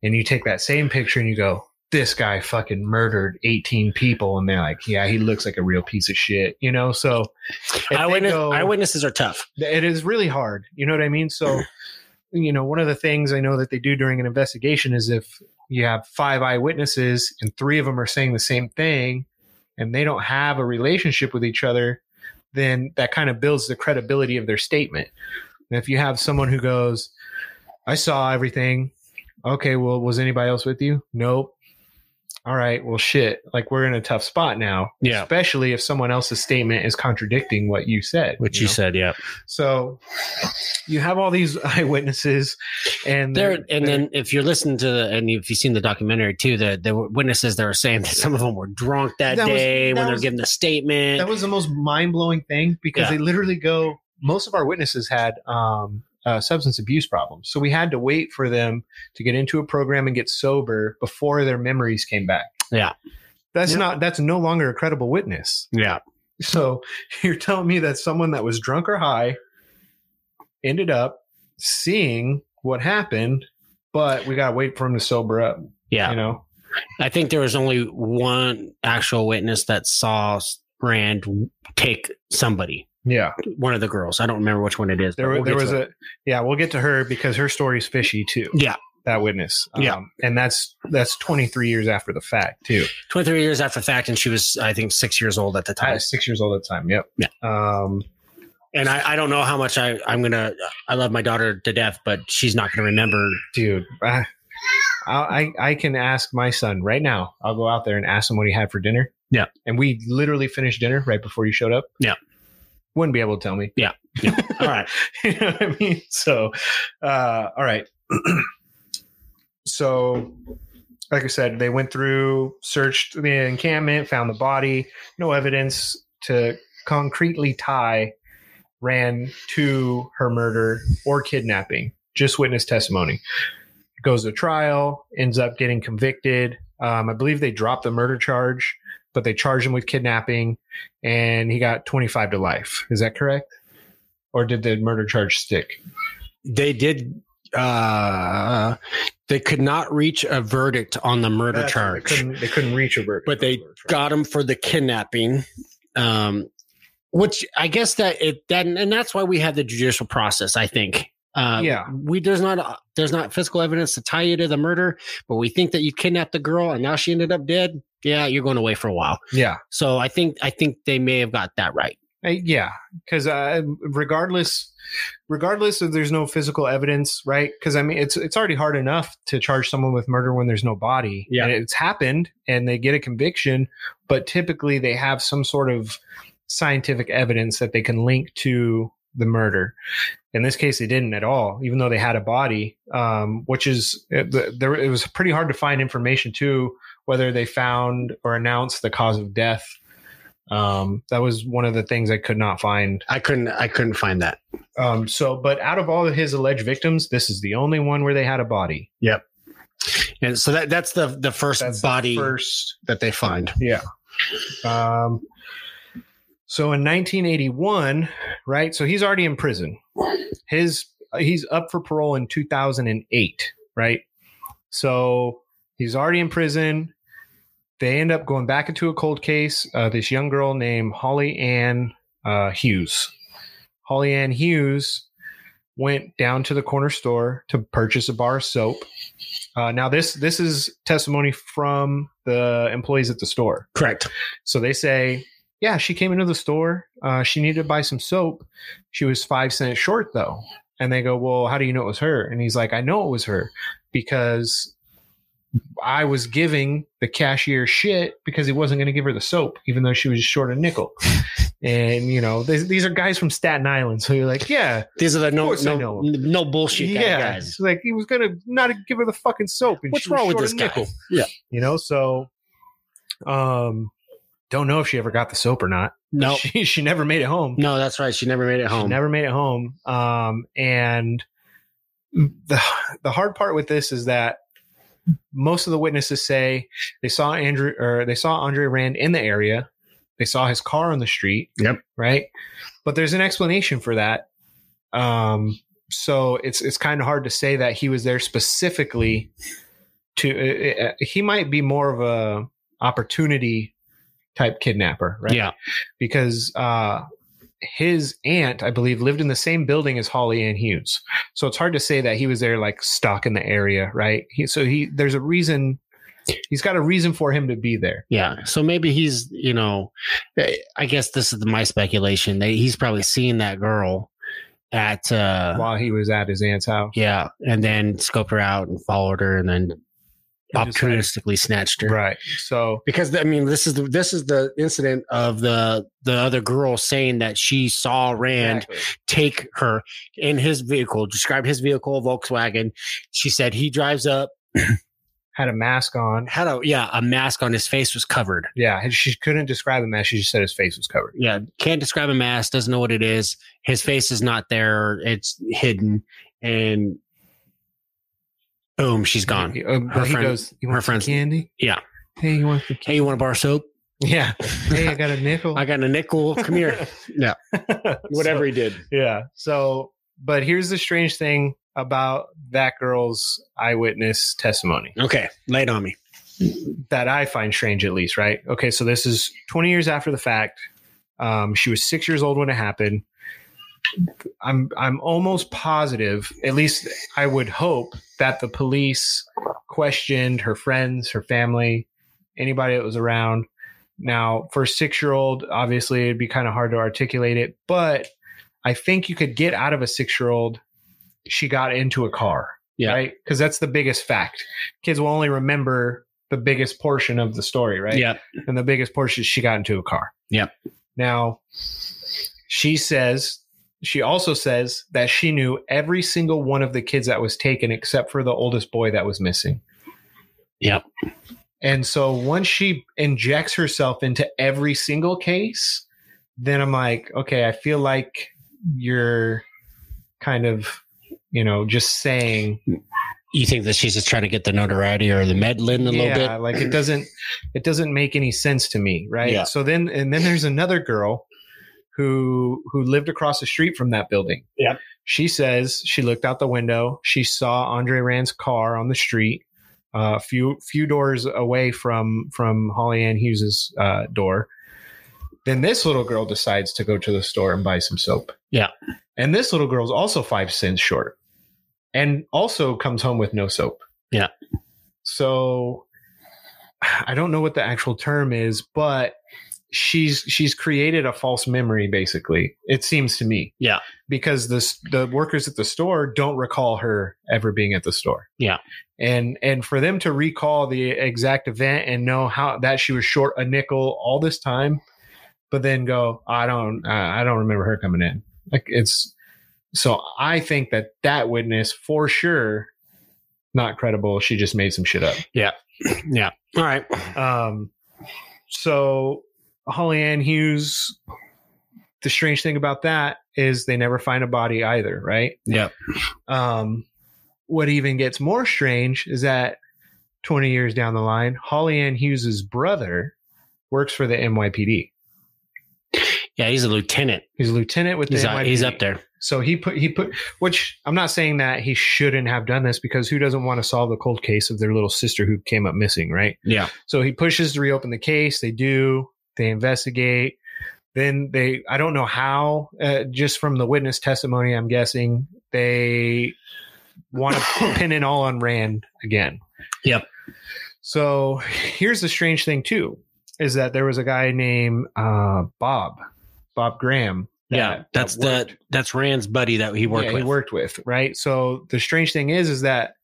and you take that same picture and you go this guy fucking murdered 18 people and they're like yeah he looks like a real piece of shit you know? So eyewitness, go- eyewitnesses are tough. it is really hard you know what i mean? So *laughs* you know one of the things i know that they do during an investigation is if you have five eyewitnesses and three of them are saying the same thing and they don't have a relationship with each other then that kind of builds the credibility of their statement. And if you have someone who goes i saw everything. Okay well was anybody else with you? Nope all right well shit like we're in a tough spot now Yeah. especially if someone else's statement is contradicting what you said Which you know? said, yeah. So you have all these *laughs* eyewitnesses, and There they're- and they're- then if you're listening to the and if you've seen the documentary too, the the witnesses that were saying that some of them were drunk that, That was- day that when they're was- giving the statement. that was the most mind blowing thing because Yeah. they literally go. Most of our witnesses had um, uh, substance abuse problems, so we had to wait for them to get into a program and get sober before their memories came back. Yeah. That's Yeah. not. That's no longer a credible witness. yeah. So *laughs* you're telling me that someone that was drunk or high ended up seeing what happened, but we gotta wait for him to sober up. Yeah. You know. I think there was only one actual witness that saw Rand take somebody, Yeah. one of the girls. I don't remember which one it is. There, we'll there was a it. yeah. We'll get to her because her story's fishy too. Yeah. that witness. Yeah. Um, and that's that's 23 years after the fact too. 23 years after the fact, and she was, I think, six years old at the time. six years old at the time. Yep. Yeah. Um. And I, I don't know how much I, I'm gonna. I love my daughter to death, but she's not gonna remember. Dude, I, I I can ask my son right now. I'll go out there and ask him what he had for dinner. Yeah. And we literally finished dinner right before you showed up. Yeah. Wouldn't be able to tell me. Yeah. *laughs* All right. you know what I mean? So, uh, all right. *clears throat* so, like I said, they went through, searched the encampment, found the body, no evidence to concretely tie Rand to her murder or kidnapping, just witness testimony. Goes to trial, ends up getting convicted. Um, I believe they dropped the murder charge, but they charged him with kidnapping, and he got 25 to life. Is that correct? Or did the murder charge stick? They did. Uh, they could not reach a verdict on the murder That's right. They charge. couldn't, they couldn't reach a verdict. but they got him for the kidnapping um which i guess that it that and that's why we have the judicial process i think uh Yeah. we there's not there's not physical evidence to tie you to the murder but we think that you kidnapped the girl and now she ended up dead yeah you're going away for a while Yeah. so i think i think they may have got that right Uh, yeah, because uh, regardless, regardless of there's no physical evidence, right? Because I mean, it's it's already hard enough to charge someone with murder when there's no body. Yeah. and it's happened, and they get a conviction, but typically they have some sort of scientific evidence that they can link to the murder. In this case, they didn't at all, even though they had a body, um, which is there. It was pretty hard to find information too, whether they found or announced the cause of death. Um, that was one of the things I could not find. I couldn't. I couldn't find that. Um, so, but out of all of his alleged victims, this is the only one where they had a body. Yep. And so that that's the the first That's the body first that they find. Yeah. Um, so in 1981, right? So he's already in prison. His he's up for parole in 2008, right? So he's already in prison. They end up going back into a cold case. Uh, this young girl named Holly Ann uh, Hughes. Holly Ann Hughes went down to the corner store to purchase a bar of soap. Uh, now this this is testimony from the employees at the store. Correct. So they say, yeah, she came into the store. Uh, she needed to buy some soap. She was five cents short though. And they go, well, how do you know it was her? And he's like, I know it was her because I was giving the cashier shit because he wasn't going to give her the soap, even though she was short a nickel. *laughs* and you know, these, these are guys from Staten Island, so you're like, yeah, These are the no no, no bullshit yeah. guys. Like he was going to not give her the fucking soap. And What's she wrong with this guy? nickel Yeah. you know so um don't know if she ever got the soap or not No, *laughs* she, she never made it home no, that's right. She never made it she home. never made it home um and the the hard part with this is that most of the witnesses say they saw andrew or they saw andre rand in the area. They saw his car on the street. Yep. right? But there's an explanation for that. Um so it's it's kind of hard to say that he was there specifically to uh, uh, he might be more of a opportunity type kidnapper right? Yeah. because uh his aunt i believe lived in the same building as holly ann hughes. So it's hard to say that he was there like stuck in the area right? He, so he there's a reason he's got a reason for him to be there. Yeah. So maybe he's, you know, eh, I guess this is my speculation that he's probably seen that girl at, uh, while he was at his aunt's house. Yeah, and then scoped her out and followed her and then Opportunistically snatched her. right so Because I mean, this is the this is the incident of the the other girl saying that she saw Rand Exactly. take her in his vehicle. Described his vehicle, Volkswagen. She said he drives up, *clears throat* had a mask on had a yeah, a mask on his face was covered. yeah and she couldn't describe him as she just said his face was covered Yeah, can't describe a mask. Doesn't know what it is. His face is not there. It's hidden, and boom, she's gone. Uh, Her he friend- goes you her want some friend's- candy Yeah. hey you want some Hey, you want a bar of soap? yeah *laughs* hey i got a nickel I got a nickel. Come here. *laughs* Yeah. Whatever he did. Yeah. So, but here's the strange thing about that girl's eyewitness testimony Okay, lay it on me. that I find strange, at least, right? Okay. So this is 20 years after the fact. Um, she was six years old when it happened. I'm I'm almost positive, at least I would hope that the police questioned her friends, her family, anybody that was around. Now, for a six year old, obviously it'd be kind of hard to articulate it, but I think you could get out of a six year old. She got into a car, Yeah. right? Because that's the biggest fact. Kids will only remember the biggest portion of the story, right? Yeah. and the biggest portion is she got into a car. Yeah. Now, she says she also says that she knew every single one of the kids that was taken except for the oldest boy that was missing. Yep. And so once she injects herself into every single case, then I'm like, okay, I feel like you're kind of, you know, just saying You think that she's just trying to get the notoriety or the meddling a little bit? Yeah, like it doesn't it doesn't make any sense to me right Yeah. so then and then there's another girl who who lived across the street from that building Yep. she says she looked out the window she saw andre rand's car on the street uh, a few few doors away from from holly ann hughes's uh, door then this little girl decides to go to the store and buy some soap Yeah. and this little girl's also five cents short and also comes home with no soap Yeah. so I don't know what the actual term is, but she's she's created a false memory basically it seems to me Yeah. because the the workers at the store don't recall her ever being at the store Yeah. and and for them to recall the exact event and know how that she was short a nickel all this time but then go i don't uh, i don't remember her coming in like it's so i think that that witness for sure not credible she just made some shit up Yeah. *clears throat* Yeah. All right. um, so Holly Ann Hughes, the strange thing about that is they never find a body either, right? Yeah. Um, what even gets more strange is that 20 years down the line, Holly Ann Hughes's brother works for the NYPD. Yeah. He's a lieutenant. He's a lieutenant with the He's, NYPD. uh, he's up there. So he put he put which I'm not saying that he shouldn't have done this because who doesn't want to solve the cold case of their little sister who came up missing, right? Yeah. So he pushes to reopen the case. They do. They investigate. Then they, I don't know how, uh, just from the witness testimony, I'm guessing they want to *coughs* pin it all on Rand again. Yep. So here's the strange thing, too, is that there was a guy named uh, Bob, Bob Graham. that- yeah. That's worked- the that's Rand's buddy that he worked yeah, with. He worked with, right? So the strange thing is, is that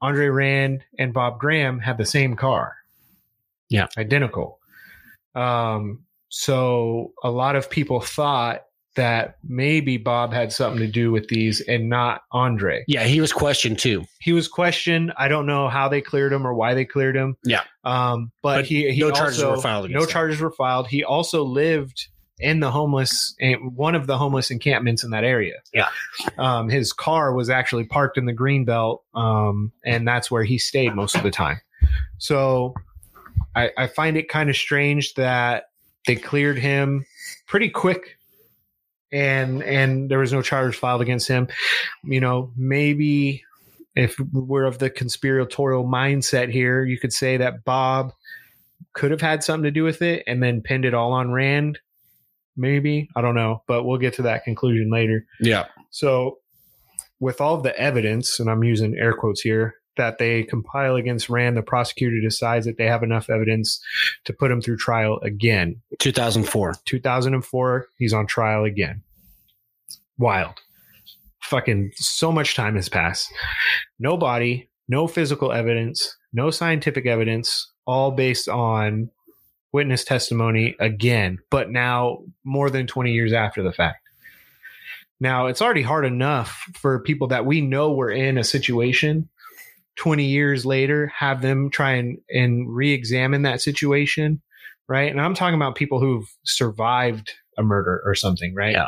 Andre Rand and Bob Graham had the same car. Yeah. Identical. Um, so a lot of people thought that maybe Bob had something to do with these and not Andre. yeah. He was questioned too. He was questioned. I don't know how they cleared him or why they cleared him. Yeah. Um, but, But he, he no charges were filed No him. charges were filed. He also lived in the homeless, one of the homeless encampments in that area. Yeah. Um, his car was actually parked in the green belt, um, and that's where he stayed most of the time. So I, I find it kind of strange that they cleared him pretty quick and and there was no charge filed against him. You know, maybe if we're of the conspiratorial mindset here, you could say that Bob could have had something to do with it and then pinned it all on Rand. Maybe. I don't know, but we'll get to that conclusion later. Yeah. So, with all of the evidence, and I'm using air quotes here, that they compile against Rand, the prosecutor decides that they have enough evidence to put him through trial again. 2004. 2004, he's on trial again. Wild. Fucking so much time has passed. No body, no physical evidence, no scientific evidence, all based on witness testimony again, but now more than 20 years after the fact. Now, it's already hard enough for people that we know were in a situation 20 years later, have them try and, and re examine that situation right? And I'm talking about people who've survived a murder or something, right? Yeah.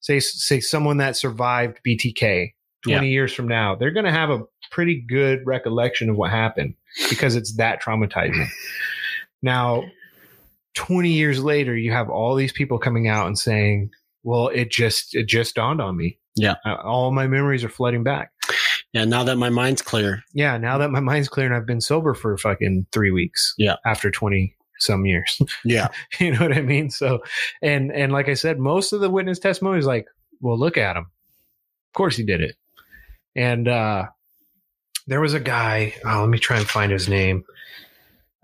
Say say someone that survived BTK 20 Yeah. years from now, they're going to have a pretty good recollection of what happened because it's that traumatizing. *laughs* now, 20 years later, you have all these people coming out and saying, "Well, it just it just dawned on me. Yeah. Uh, all my memories are flooding back. Yeah. Now that my mind's clear. Yeah, now that my mind's clear and I've been sober for fucking 3 weeks. Yeah. After 20 some years. *laughs* Yeah. *laughs* you know what I mean? So, and and like I said, most of the witness testimony is like, well, look at him. Of course he did it. And uh there was a guy. Oh, let me try and find his name.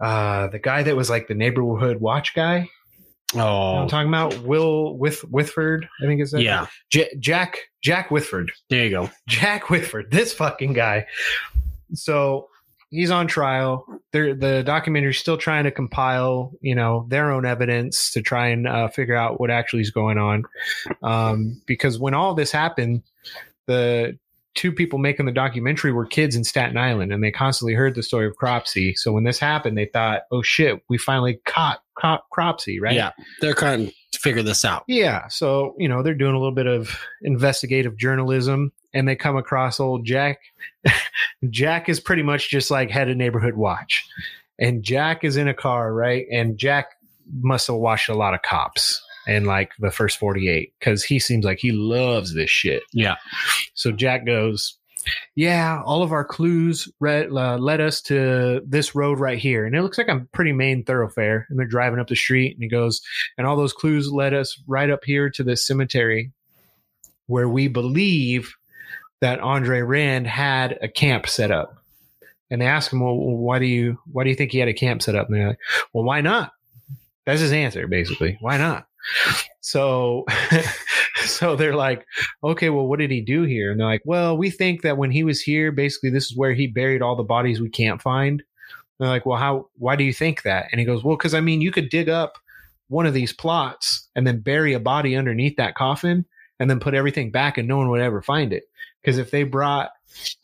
Uh the guy that was like the neighborhood watch guy. You know Oh. I'm talking about Will with Whitford. I think is that Yeah. J- Jack Jack Whitford. There you go. Jack Whitford, this fucking guy. So he's on trial. They're, the documentary's still trying to compile, you know, their own evidence to try and uh, figure out what actually is going on. Um, because when all this happened, the two people making the documentary were kids in Staten Island, and they constantly heard the story of Cropsey. So when this happened, they thought, "Oh shit, we finally caught Crop- Cropsey!" Right? Yeah. They're trying to figure this out. Yeah. So, you know, they're doing a little bit of investigative journalism and they come across old Jack. *laughs* Jack is pretty much just like head of neighborhood watch. And Jack is in a car, right? And Jack must have watched a lot of cops in like the first 48 because he seems like he loves this shit. Yeah. So Jack goes, Yeah, all of our clues re- uh, led us to this road right here. And it looks like a pretty main thoroughfare. And they're driving up the street. And he goes, And all those clues led us right up here to this cemetery where we believe that Andre Rand had a camp set up. And they ask him, Well, why do you why do you think he had a camp set up? And they're like, Well, why not? That's his answer, basically. Why not? So, *laughs* so they're like, okay, well, what did he do here? And they're like, well, we think that when he was here, basically, this is where he buried all the bodies we can't find. They're like, well, how? Why do you think that? And he goes, well, because I mean, you could dig up one of these plots and then bury a body underneath that coffin and then put everything back, and no one would ever find it. Because if they brought,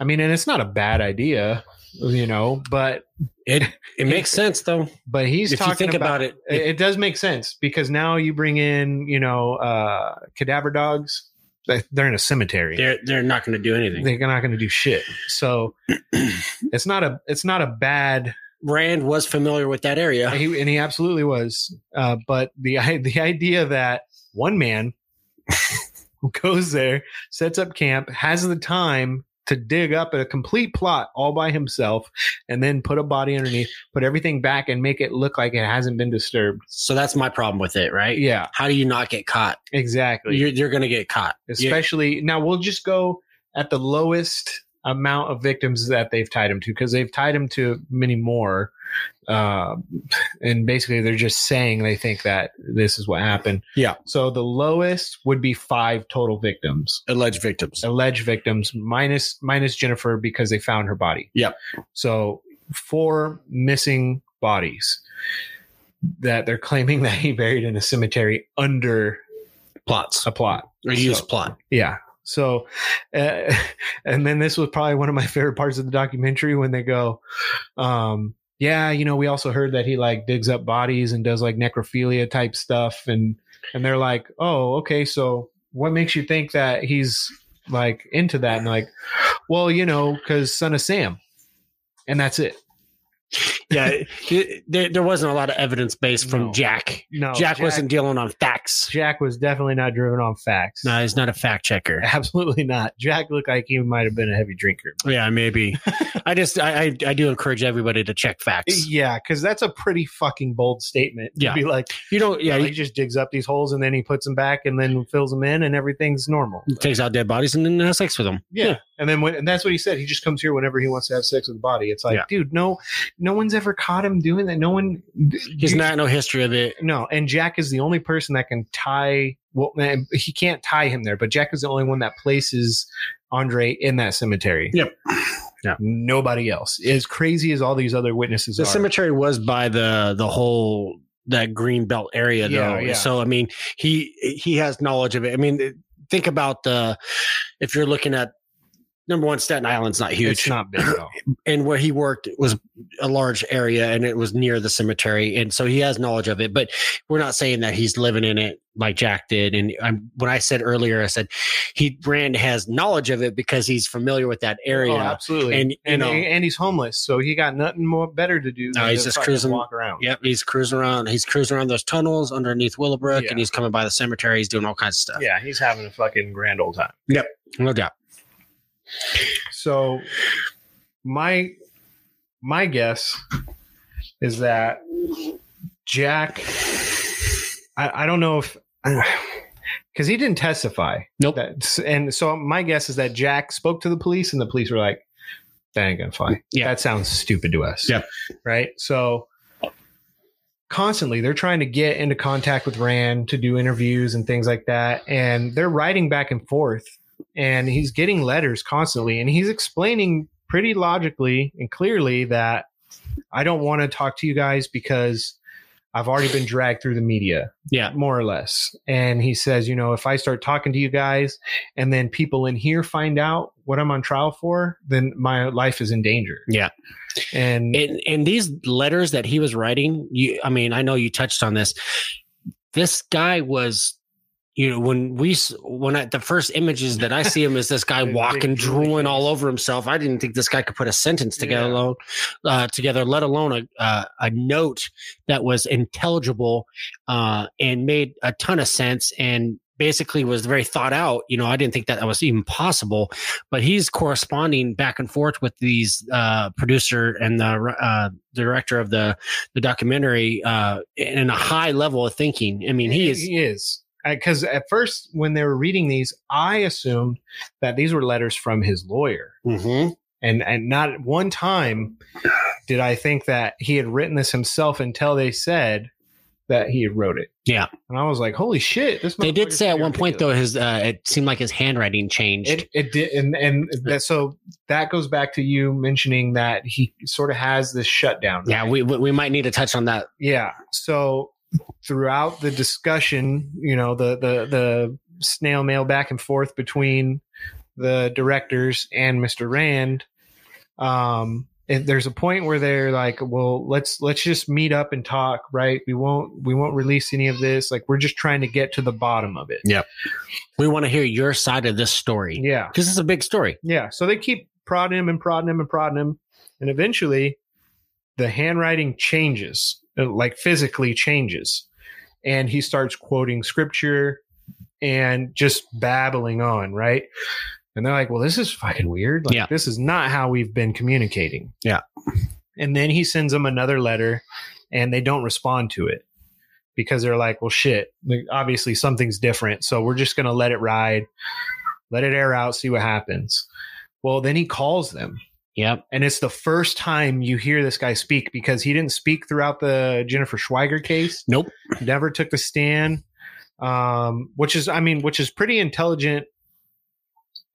I mean, and it's not a bad idea, you know, but It it *laughs* makes sense though. but he's if you think about, it, it, it does make sense because now you bring in, you know, uh, cadaver dogs. They- They're in a cemetery. they're they're not going to do anything. They're not going to do shit. So *clears throat* it's not a it's not a bad. Rand was familiar with that area. He, and he absolutely was. Uh, but the the idea that one man *laughs* goes there, sets up camp, has the time to dig up a complete plot all by himself, and then put a body underneath, put everything back, and make it look like it hasn't been disturbed. So that's my problem with it, right? Yeah, How do you not get caught? exactly. You're, you're going to get caught. Especially now we'll just go at the lowest amount of victims that they've tied him to because they've tied him to many more uh, and basically they're just saying they think that this is what happened Yeah. so the lowest would be five total victims alleged victims. alleged victims minus minus jennifer because they found her body Yep. so four missing bodies that they're claiming *laughs* that he buried in a cemetery under Plots a plot or use So- plot. yeah. So, uh, *laughs* and then this was probably one of my favorite parts of the documentary when they go, um, yeah, you know, we also heard that he like digs up bodies and does like necrophilia type stuff. And, and they're like, oh, okay. So what makes you think that he's like into that? And like, well, you know, cause son of Sam. And that's it. Yeah, *laughs* it- there, there wasn't a lot of evidence based from No. Jack. No, Jack, wasn't dealing on facts. Jack was definitely not driven on facts. No, he's not a fact checker. *laughs* Absolutely not. Jack looked like he might have been a heavy drinker. Yeah, maybe. *laughs* I just I, I I do encourage everybody to check facts. Yeah, because that's a pretty fucking bold statement. To Yeah. be like, You don't. Yeah, yeah, he he just digs up these holes and then he puts them back and then fills them in and everything's normal. takes out dead bodies and then has sex with them. Yeah, and then when and that's what he said. He just comes here whenever he wants to have sex with the body. It's like, Yeah. dude, no, no one's ever caught him doing that. No one. He's you- not no history of it. No, and Jack is the only person that can tie. Well, man, he can't tie him there, but Jack is the only one that places Andre in that cemetery. Yep. Yeah. Nobody else. As crazy as all these other witnesses The are. cemetery was by the the whole that green belt area Yeah, though. yeah. So I mean, he he has knowledge of it. I mean, think about the if you're looking at number one, Staten Island's not huge. It's not big at all. *clears throat* and where he worked was a large area and it was near the cemetery and so he has knowledge of it but we're not saying that he's living in it like jack did and I'm, when i said earlier i said he brand has knowledge of it because he's familiar with that oh, area Oh, absolutely. And, And know- and he's homeless, so he got nothing more better to do. No, than he's just cruising- walk around. Yep, he's cruising around. He's cruising around those tunnels underneath Willowbrook, Yeah. and he's coming by the cemetery. He's doing all kinds of stuff. Yeah, he's having a fucking grand old time. Yep. No doubt. So my my guess is that Jack I, I don't know if *sighs* because he didn't testify. Nope. That's, and so my guess is that Jack spoke to the police and the police were like, that ain't gonna fly. Yeah. That sounds stupid to us. Yep. Right. So constantly they're trying to get into contact with Rand to do interviews and things like that. And they're writing back and forth. And he's getting letters constantly. And he's explaining pretty logically and clearly that I don't want to talk to you guys because I've already been dragged through the media Yeah, more or less. And he says, you know, if I start talking to you guys and then people in here find out what I'm on trial for, then my life is in danger. yeah. And And and these letters that he was writing, you, I mean, I know you touched on this. This guy was. You know, when we when I, the first images that I see him is this guy *laughs* walking, drooling all over himself. I didn't think this guy could put a sentence together, Yeah. alone, uh, together, let alone a uh, a note that was intelligible uh, and made a ton of sense and basically was very thought out. You know, I didn't think that that was even possible, but he's corresponding back and forth with these uh, producer and the uh, director of the the documentary uh, in a high level of thinking. I mean, he is. He is. Because at first, when they were reading these, I assumed that these were letters from his lawyer. Mhm. And and not at one time did I think that he had written this himself until they said that he had wrote it. Yeah. And I was like, holy shit! This They did say at one point though his uh, it seemed like his handwriting changed. It it did, and and that so that goes back to you mentioning that he sort of has this shutdown. yeah, right? we we we might need to touch on that. yeah. So throughout the discussion, you know, the the the snail mail back and forth between the directors and Mr. Rand, um, there's a point where they're like, "Well, let's let's just meet up and talk, right? We won't we won't release any of this. Like, we're just trying to get to the bottom of it." Yeah, we want to hear your side of this story Yeah. because it's a big story. Yeah. So they keep prodding him and prodding him and prodding him. And eventually the handwriting changes, Uh, like physically changes. And he starts quoting scripture and just babbling on, right? And they're like, well, this is fucking weird. Like, Yeah. this is not how we've been communicating. Yeah. And then he sends them another letter and they don't respond to it because they're like, well, shit, like, obviously something's different. So we're just going to let it ride, let it air out, see what happens. Well, then he calls them. Yep. And it's the first time you hear this guy speak because he didn't speak throughout the Jennifer Schweiger case. Nope. Never took the stand. Um, which is, I mean, which is pretty intelligent.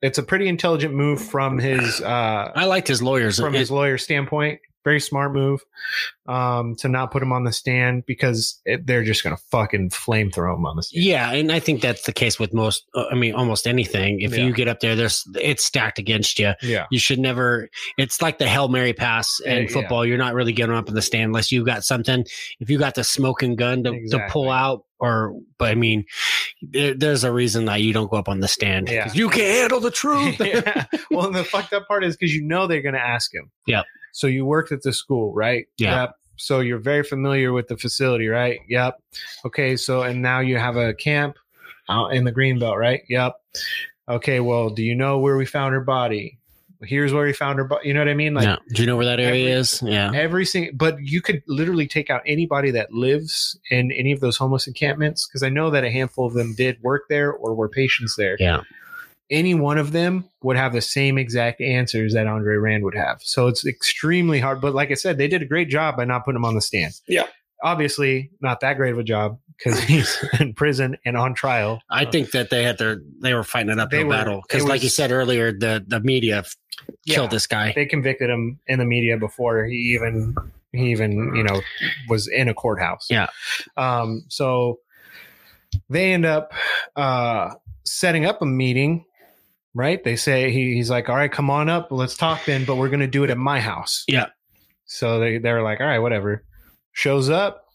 It's a pretty intelligent move from his uh I liked his lawyers. from It- his lawyer standpoint. Very smart move um, to not put him on the stand because it, they're just going to fucking flamethrow him on the stand. Yeah, and I think that's the case with most. uh, I mean, almost anything. If Yeah. you get up there, there's it's stacked against you. Yeah. You should never. It's like the hail mary pass in yeah. football. You're not really getting up in the stand unless you've got something. If you got the smoking gun to, to pull out, or but I mean, there, there's a reason that you don't go up on the stand. Yeah. You can't handle the truth. *laughs* yeah. *laughs* Well, the fucked up part is because you know they're going to ask him. Yep. So you worked at the school, right? Yeah. Yep. So you're very familiar with the facility, right? Yep. Okay. So and now you have a camp out in the greenbelt, right? Yep. Okay. Well, do you know where we found her body? Here's where we found her body. You know what I mean? Like yeah. Do you know where that area every- is? Yeah. every single but you could literally take out anybody that lives in any of those homeless encampments because i know that a handful of them did work there or were patients there Yeah. Any one of them would have the same exact answers that andre rand would have so it's extremely hard but like i said they did a great job by not putting him on the stand Yeah. obviously not that great of a job because *laughs* he's in prison and on trial I think that they had their they were fighting an uphill battle because, like you said earlier, the the media Yeah. killed this guy. they convicted him in the media before he even he even you know was in a courthouse Yeah. um so they end up uh setting up a meeting right? They say he, he's like all right come on up. Let's talk then but we're gonna do it at my house. Yeah. so they they're like all right whatever. Shows up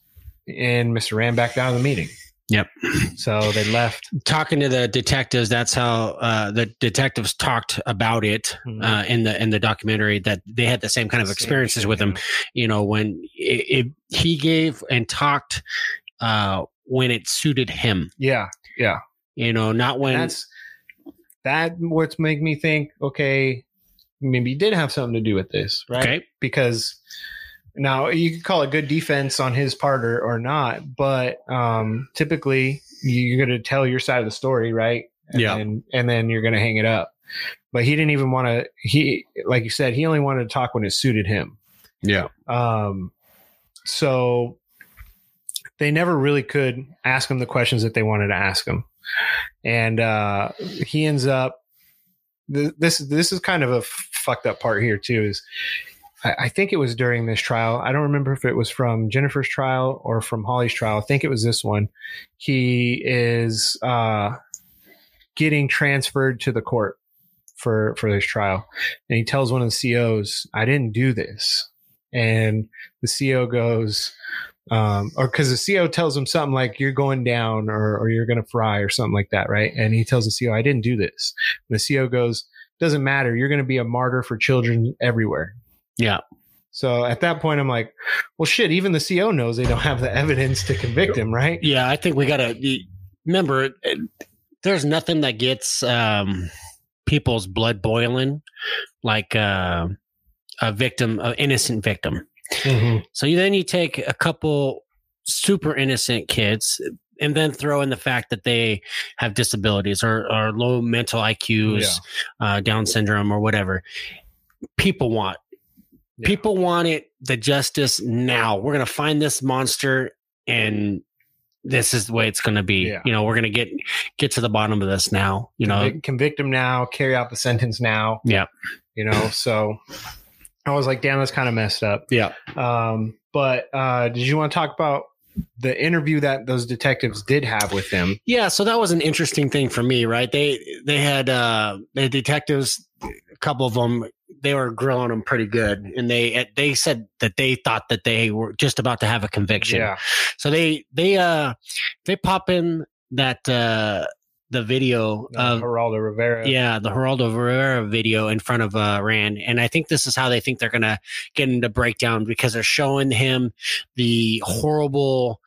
and mr Rand back down to the meeting. Yep. so they left. Talking to the detectives that's how uh, the detectives talked about it Mhm. uh, in the in the documentary that they had the same kind of experiences with him. you know when it, it, he gave and talked uh, when it suited him. Yeah yeah. You know not when that's that what's make me think okay maybe he did have something to do with this right? Okay. Because now you could call it good defense on his part or, or not but um typically you're going to tell your side of the story right? And Yeah. then, and then you're going to hang it up. But he didn't even want to he like you said he only wanted to talk when it suited him. Yeah. Um, so they never really could ask him the questions that they wanted to ask him, and uh, he ends up. th- This this is kind of a fucked up part here too. Is I, I think it was during this trial. I don't remember if it was from Jennifer's trial or from Holly's trial. I think it was this one. He is uh, getting transferred to the court for for this trial, and he tells one of the COs, "I didn't do this." and the CO goes, um, or because the CO tells him something like "you're going down" or "or you're going to fry" or something like that, right? And he tells the CO, "I didn't do this." And the CO goes, "Doesn't matter. You're going to be a martyr for children everywhere." Yeah. So at that point, I'm like, "Well, shit." Even the CO knows they don't have the evidence to convict him, right? yeah i think we gotta remember uh, there's nothing that gets um, people's blood boiling like uh, a victim an innocent victim So you, then you take a couple super innocent kids and then throw in the fact that they have disabilities or, or low mental IQs, uh, Down syndrome or whatever. People want. Yeah. People want it the justice now. We're gonna find this monster and this is the way it's going to be. Yeah. You know, we're going to get get to the bottom of this now. You know, convict, convict him now, carry out the sentence now. Yeah. You know, so I was like, damn, that's kind of messed up. yeah. Um, but uh, did you want to talk about the interview that those detectives did have with him? Yeah, so that was an interesting thing for me, right? They they had uh the detectives, a couple of them, they were grilling them pretty good, and they they said that they thought that they were just about to have a conviction. Yeah. So they they uh they pop in that uh the video Uh, of Geraldo Rivera. yeah, the Geraldo Rivera video in front of uh, Rand, and I think this is how they think they're gonna get into breakdown because they're showing him the horrible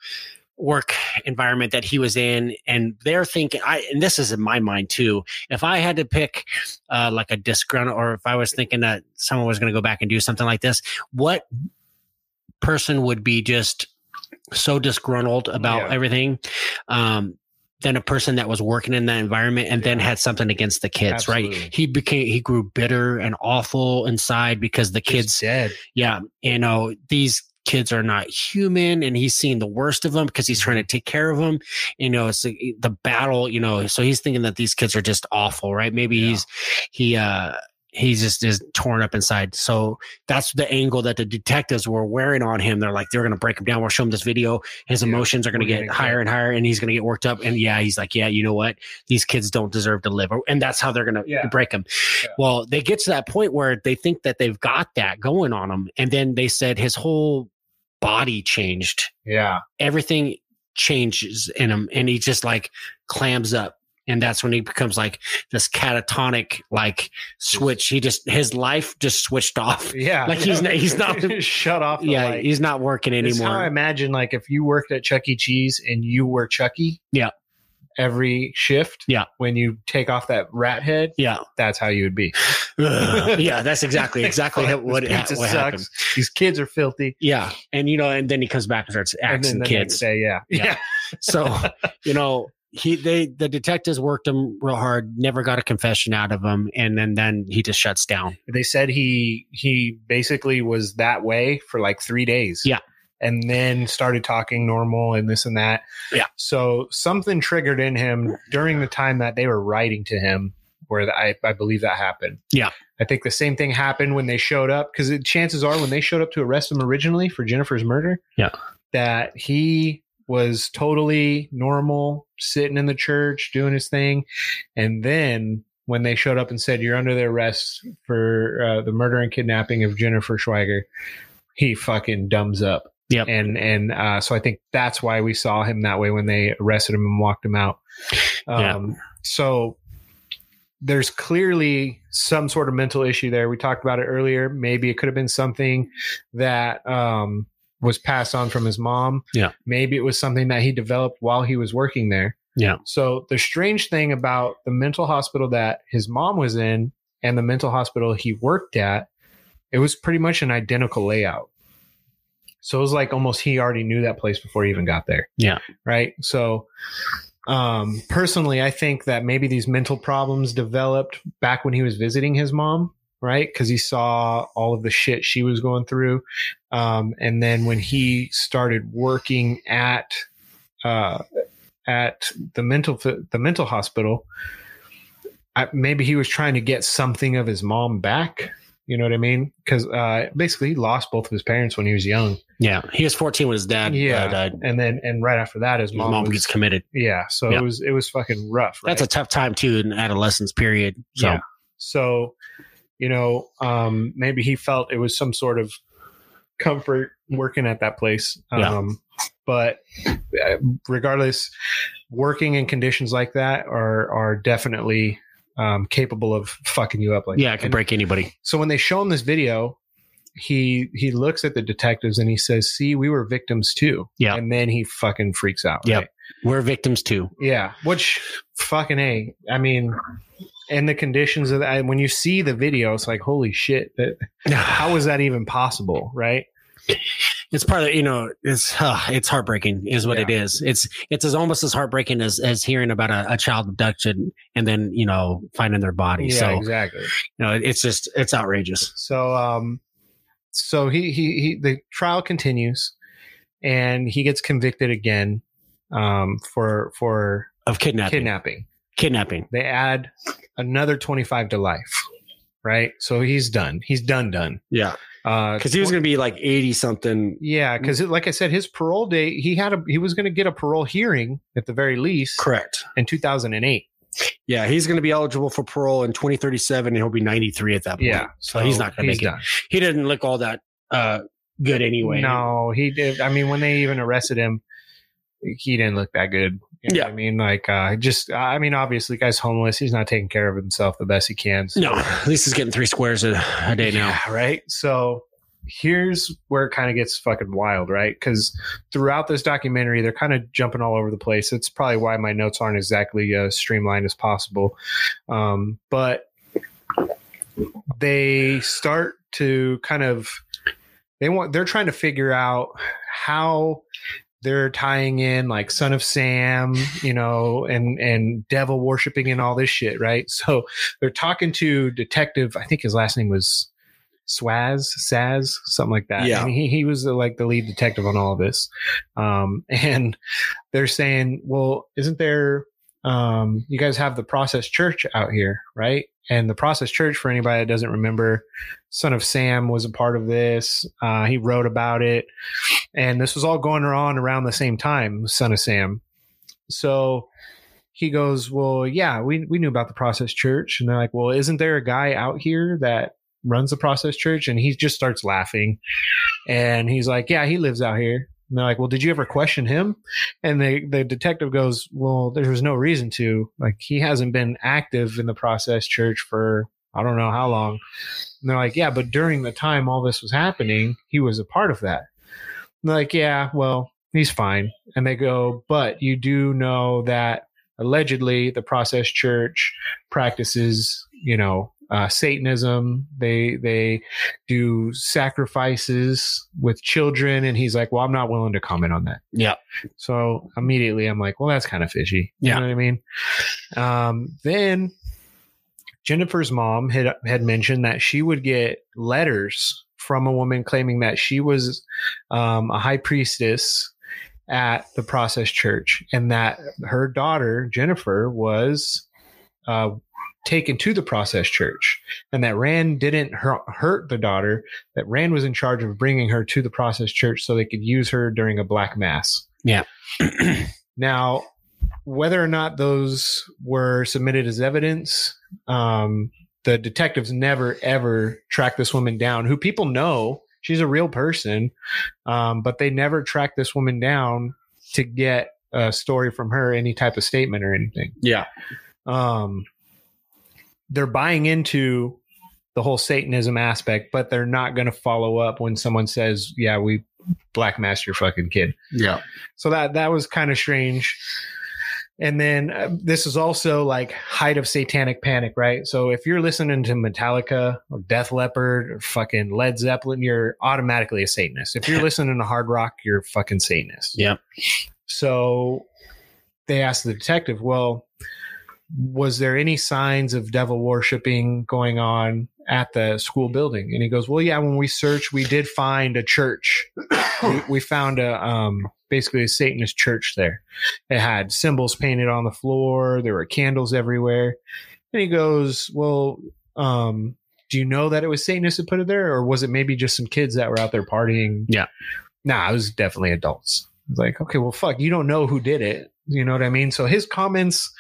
work environment that he was in, and they're thinking. I and this is in my mind too. If I had to pick uh, like a disgruntled, or if I was thinking that someone was gonna go back and do something like this, what person would be just so disgruntled about Yeah. everything? Um, than a person that was working in that environment and then had something against the kids, Absolutely. right? He became he grew bitter and awful inside because the kids, dead. yeah, you know, these kids are not human and he's seeing the worst of them because he's trying to take care of them. You know, it's the, the battle, you know, so he's thinking that these kids are just awful, right? Maybe Yeah. he's he uh he just is torn up inside. So that's the angle that the detectives were wearing on him. They're like, they're going to break him down. We'll show him this video. His Yeah, emotions are going to get higher and higher, and he's going to get worked up. And yeah, he's like, yeah, you know what? These kids don't deserve to live. And that's how they're going to Yeah. break him. Yeah. Well, they get to that point where they think that they've got that going on him. And then they said his whole body changed. Yeah. Everything changes in him. And he just like clams up. And that's when he becomes like this catatonic like switch. He just his life just switched off. *laughs* Yeah. Like he's not- he's not- *laughs* shut off. Yeah, light. he's not working It's how I imagine like if you worked at Chuck E. Cheese and you were Chucky. Yeah. Every shift. Yeah. When you take off that rat head, Yeah, that's how you would be. *laughs* yeah, that's exactly exactly what ha- what sucks. happened. These kids are filthy. Yeah, and you know, and then he comes back and starts And axing then the kids. say day, yeah. Yeah. so you know he they the detectives worked him real hard never got a confession out of him and then then he just shuts down They said he he basically was that way for like three days. Yeah. And then started talking normal and this and that. Yeah. So something triggered in him during the time that they were writing to him, where the, I, I believe that happened. Yeah. I think the same thing happened when they showed up because chances are when they showed up to arrest him originally for Jennifer's murder, Yeah. that he was totally normal, sitting in the church, doing his thing. And then when they showed up and said, You're under the arrest for uh, the murder and kidnapping of Jennifer Schweiger, he fucking dumbs up. Yep. And and uh, so I think that's why we saw him that way when they arrested him and walked him out. Yeah. Um, so there's clearly some sort of mental issue there. We talked about it earlier. Maybe it could have been something that um, was passed on from his mom. Yeah. Maybe it was something that he developed while he was working there. Yeah. So the strange thing about the mental hospital that his mom was in and the mental hospital he worked at, it was pretty much an identical layout. So it was like almost he already knew that place before he even got there. Yeah. Right. So um personally I think that maybe these mental problems developed back when he was visiting his mom, right? Because he saw all of the shit she was going through. Um and then when he started working at uh at the mental the mental hospital, I, maybe he was trying to get something of his mom back. You know what I mean? Because uh, basically, he lost both of his parents when he was young. yeah he was 14 when his dad yeah, uh, died and then and right after that, his his mom, mom, was, gets committed yeah. So Yeah. it was it was fucking rough. that's a tough time too in adolescence period so Yeah. so you know um, maybe he felt it was some sort of comfort working at that place. Yeah. Um, but uh, regardless, working in conditions like that are are definitely um, capable of fucking you up like yeah that. it can And break anybody so when they show him this video he he looks at the detectives and he says see we were victims too Yeah. and then he fucking freaks out Yeah, right? we're victims too yeah which fucking a i mean and the conditions of that when you see the video it's like holy shit that *sighs* how is that even possible right it's part of you know it's uh, it's heartbreaking is what Yeah. it is it's it's as almost as heartbreaking as as hearing about a, a child abduction and then you know finding their body yeah so exactly you know it's just it's outrageous so um so he he, he the trial continues and he gets convicted again um, for for Of kidnapping. kidnapping. Kidnapping. They add another 25 to life. Right. So he's done. He's done, done. Yeah, Uh, because he was going to be like eighty something. yeah, because like I said, his parole date, he had a he was going to get a parole hearing at the very least Correct. in 2008. Yeah, he's going to be eligible for parole in 2037, and he'll be 93 at that point. Yeah, So he's not gonna he's make it. done. He didn't look all that uh, good anyway. No, he did. I mean, when they even arrested him, he didn't look that good. You know Yeah. I mean, like, uh, just, I mean, obviously, guy's homeless. He's not taking care of himself the best he can. So- No, at least he's getting three squares a, a day now. Yeah, right? So here's where it kind of gets fucking wild, right? Because throughout this documentary, they're kind of jumping all over the place. It's probably why my notes aren't exactly uh, streamlined as possible. Um, but they start to kind of they want they're trying to figure out how they're tying in like son of sam you know and and devil worshiping and all this shit right? So they're talking to detective i think his last name was swaz saz something like that. Yeah. and he, he was the, like the lead detective on all of this. Um *laughs* and they're saying well isn't there um you guys have the process church out here right? And the process church for anybody that doesn't remember son of sam was a part of this. Uh he wrote about it and this was all going on around the same time son of sam. So he goes well yeah we, we knew about the process church. And they're like well isn't there a guy out here that runs the process church? And he just starts laughing. And he's like yeah he lives out here. And they're like well did you ever question him? And the, the detective goes well there was no reason to. Like he hasn't been active in the process church for i don't know how long. And they're like yeah but during the time all this was happening he was a part of that like yeah well he's fine. And they go but you do know that allegedly the process church practices you know uh, satanism. They they do sacrifices with children. And he's like well i'm not willing to comment on that. Yeah. so immediately i'm like well that's kind of fishy. You Yeah. know what i mean? Um, then jennifer's mom had had mentioned that she would get letters from a woman claiming that she was um, a high priestess at the process church and that her daughter jennifer was uh, taken to the process church and that rand didn't hurt, the daughter that rand was in charge of bringing her to the process church so they could use her during a black mass Yeah. *clears throat* now whether or not those were submitted as evidence um, the detectives never ever track this woman down who people know she's a real person um, but they never track this woman down to get a story from her any type of statement or anything Yeah, um, they're buying into the whole Satanism aspect, but they're not going to follow up when someone says, "Yeah, we black mass your fucking kid." yeah, So that that was kind of strange. And then uh, this is also like height of satanic panic, right? So if you're listening to Metallica or Def Leppard or fucking Led Zeppelin, you're automatically a Satanist. If you're *laughs* listening to hard rock, you're fucking Satanist. Yeah. So they asked the detective, well, was there any signs of devil worshiping going on at the school building? And he goes, well, yeah, when we searched, we did find a church. *coughs* we, we found a, um, basically a Satanist church there. It had symbols painted on the floor. There were candles everywhere. And he goes, well, um, do you know that it was Satanists that put it there? Or was it maybe just some kids that were out there partying? Yeah. Nah, it was definitely adults. It's like, okay, well, fuck, you don't know who did it. You know what I mean? So his comments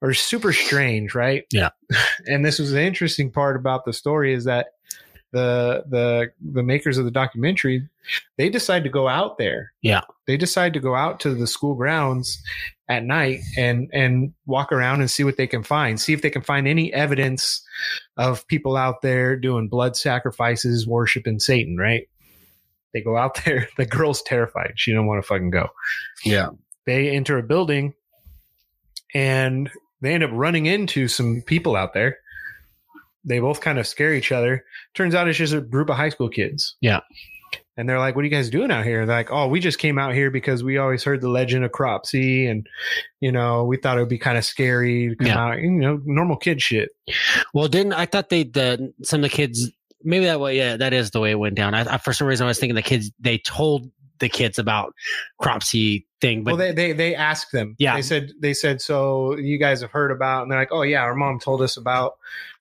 are super strange, right? Yeah. *laughs* And this was the interesting part about the story is that the the the makers of the documentary they decide to go out there. Yeah. They decide to go out to the school grounds at night and and walk around and see what they can find. See if they can find any evidence of people out there doing blood sacrifices, worshiping Satan, right? They go out *laughs* there. The girl's terrified. She don't want to fucking go yeah. they enter a building and they end up running into some people out there. They both kind of scare each other. Turns out it's just a group of high school kids. Yeah. And they're like, What are you guys doing out here? They're like, Oh, we just came out here because we always heard the legend of Cropsey and, you know, we thought it would be kind of scary to come Yeah. out, you know, normal kid shit. Well, didn't I thought they the some of the kids maybe that way? Yeah, that is the way it went down. I, I for some reason I was thinking the kids they told the kids about Cropsey thing. But well, they, they they asked them. Yeah. they said they said so. You guys have heard about, and they're like, oh yeah, our mom told us about.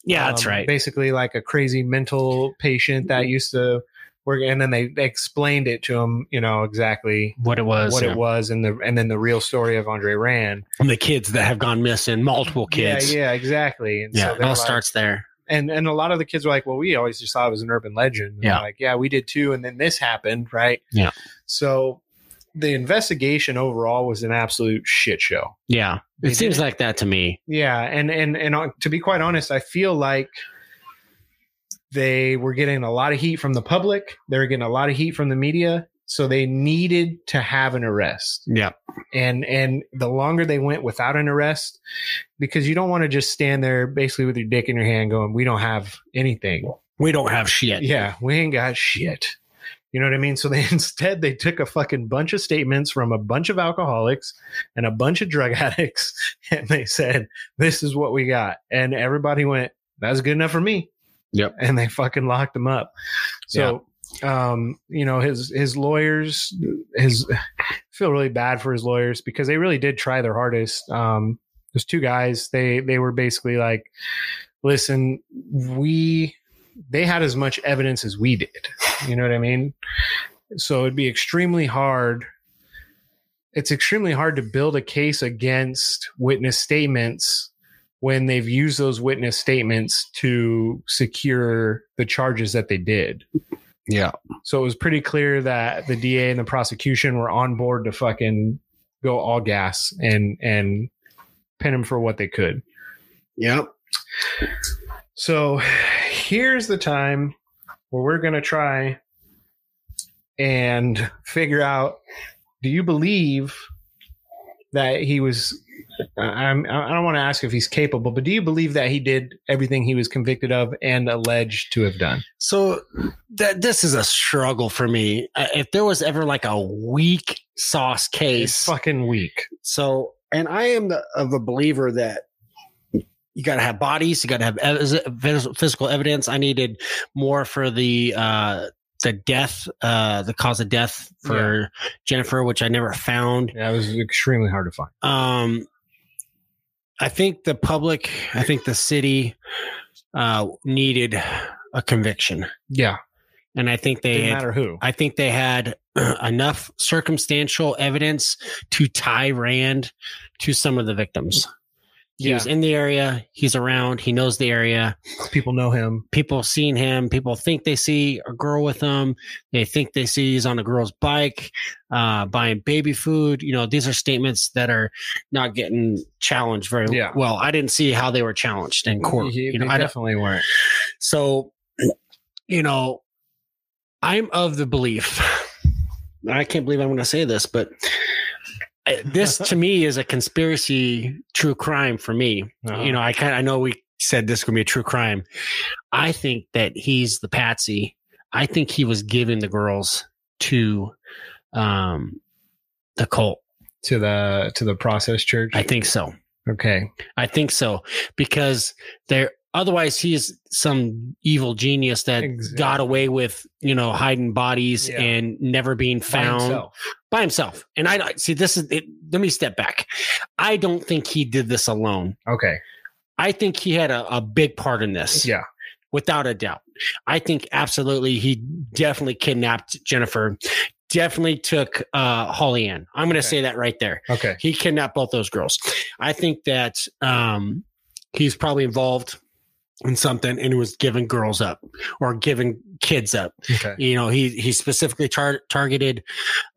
Yeah, that's um, right. Basically, like a crazy mental patient that used to work, and then they, they explained it to him. You know exactly what it was. what yeah. it was, and the and then the real story of Andre Rand. And the kids that have gone missing, multiple kids. Yeah, yeah, exactly. And Yeah, so it all like- starts there. and and a lot of the kids were like, "Well, we always just thought it was an urban legend." And Yeah. Like, yeah, we did too. And then this happened, right? Yeah. So the investigation overall was an absolute shit show. Yeah, They it seems did like that to me. Yeah, and and and uh, to be quite honest, I feel like they were getting a lot of heat from the public. They were getting a lot of heat from the media, so they needed to have an arrest. Yeah, And and the longer they went without an arrest, because you don't want to just stand there basically with your dick in your hand, going, "We don't have anything." we don't have shit. Yeah, we ain't got shit. You know what I mean? So they *laughs* instead they took a fucking bunch of statements from a bunch of alcoholics and a bunch of drug *laughs* addicts, and they said, "This is what we got," and everybody went, "That's good enough for me." Yep. And they fucking locked him up. So, um, you know, his his lawyers, his *sighs* feel really bad for his lawyers because they really did try their hardest. Um, there's two guys. They they were basically like, "Listen, we." They had as much evidence as we did. You know what I mean? So it'd be extremely hard. It's extremely hard to build a case against witness statements when they've used those witness statements to secure the charges that they did. Yeah. So it was pretty clear that the DA and the prosecution were on board to fucking go all gas and and pin him for what they could. Yep. So here's the time where we're going to try and figure out do you believe that he was I'm, I don't want to ask if he's capable, but do you believe that he did everything he was convicted of and alleged to have done? So that this is a struggle for me. Uh, If there was ever like a weak sauce It's case, fucking weak. so And I am the, of a believer that you got to have bodies, you got to have ev- physical evidence. I needed more for the uh the death, uh the cause of death for Jennifer, which I never found. Yeah, it was extremely hard to find. Um, I think the public, I think the city, uh, needed a conviction, Yeah, and I think they, had, matter who. I think they had *clears throat* enough circumstantial evidence to tie Rand to some of the victims. He Yeah. was in the area. He's around. He knows the area. People know him. People seen him. People think they see a girl with him. They think they see he's on a girl's bike, uh, buying baby food. You know, these are statements that are not getting challenged very Yeah. well. I didn't see how they were challenged in court. You know, I definitely weren't. so, you know, I'm of the belief. I can't believe I'm going to say this, but this to me is a conspiracy true crime for me. Uh-huh. You know, I kind I know we said this could be a true crime. I think that he's the patsy. I think he was giving the girls to um the cult. to the to the process church. I think so. okay. I think so because they're otherwise he's some evil genius that Exactly. got away with you know hiding bodies Yeah. and never being By found himself. by himself. And I see this is it, let me step back. I don't think he did this alone. Okay. I think he had a, a big part in this. Yeah. without a doubt. I think absolutely he definitely kidnapped Jennifer. Definitely took uh Holly Ann. I'm going to Okay. say that right there. Okay. He kidnapped both those girls. I think that um, he's probably involved in something and was giving girls up or giving kids up. Okay. You know, he he specifically tar- targeted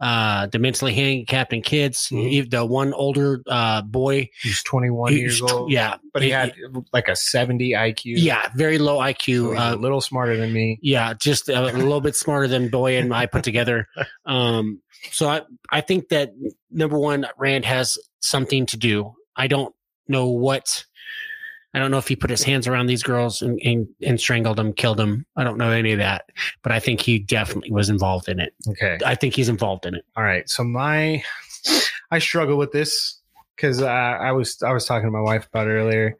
uh, the mentally handicapped and kids. Mhm. He- the one older uh, boy, He's 21 he- years old. yeah, But he had like a 70 IQ. yeah, very low IQ. he's Uh, a little smarter than me. yeah, just a, *laughs* little bit smarter than Boy and I put together. *laughs* Um, so I, I think that number one, Rand has something to do. I don't know what. I don't know if he put his hands around these girls and, and, and strangled them, killed them. I don't know any of that, but I think he definitely was involved in it. Okay. I think he's involved in it. All right. So my, I struggle with this because uh, I was I was talking to my wife about it earlier,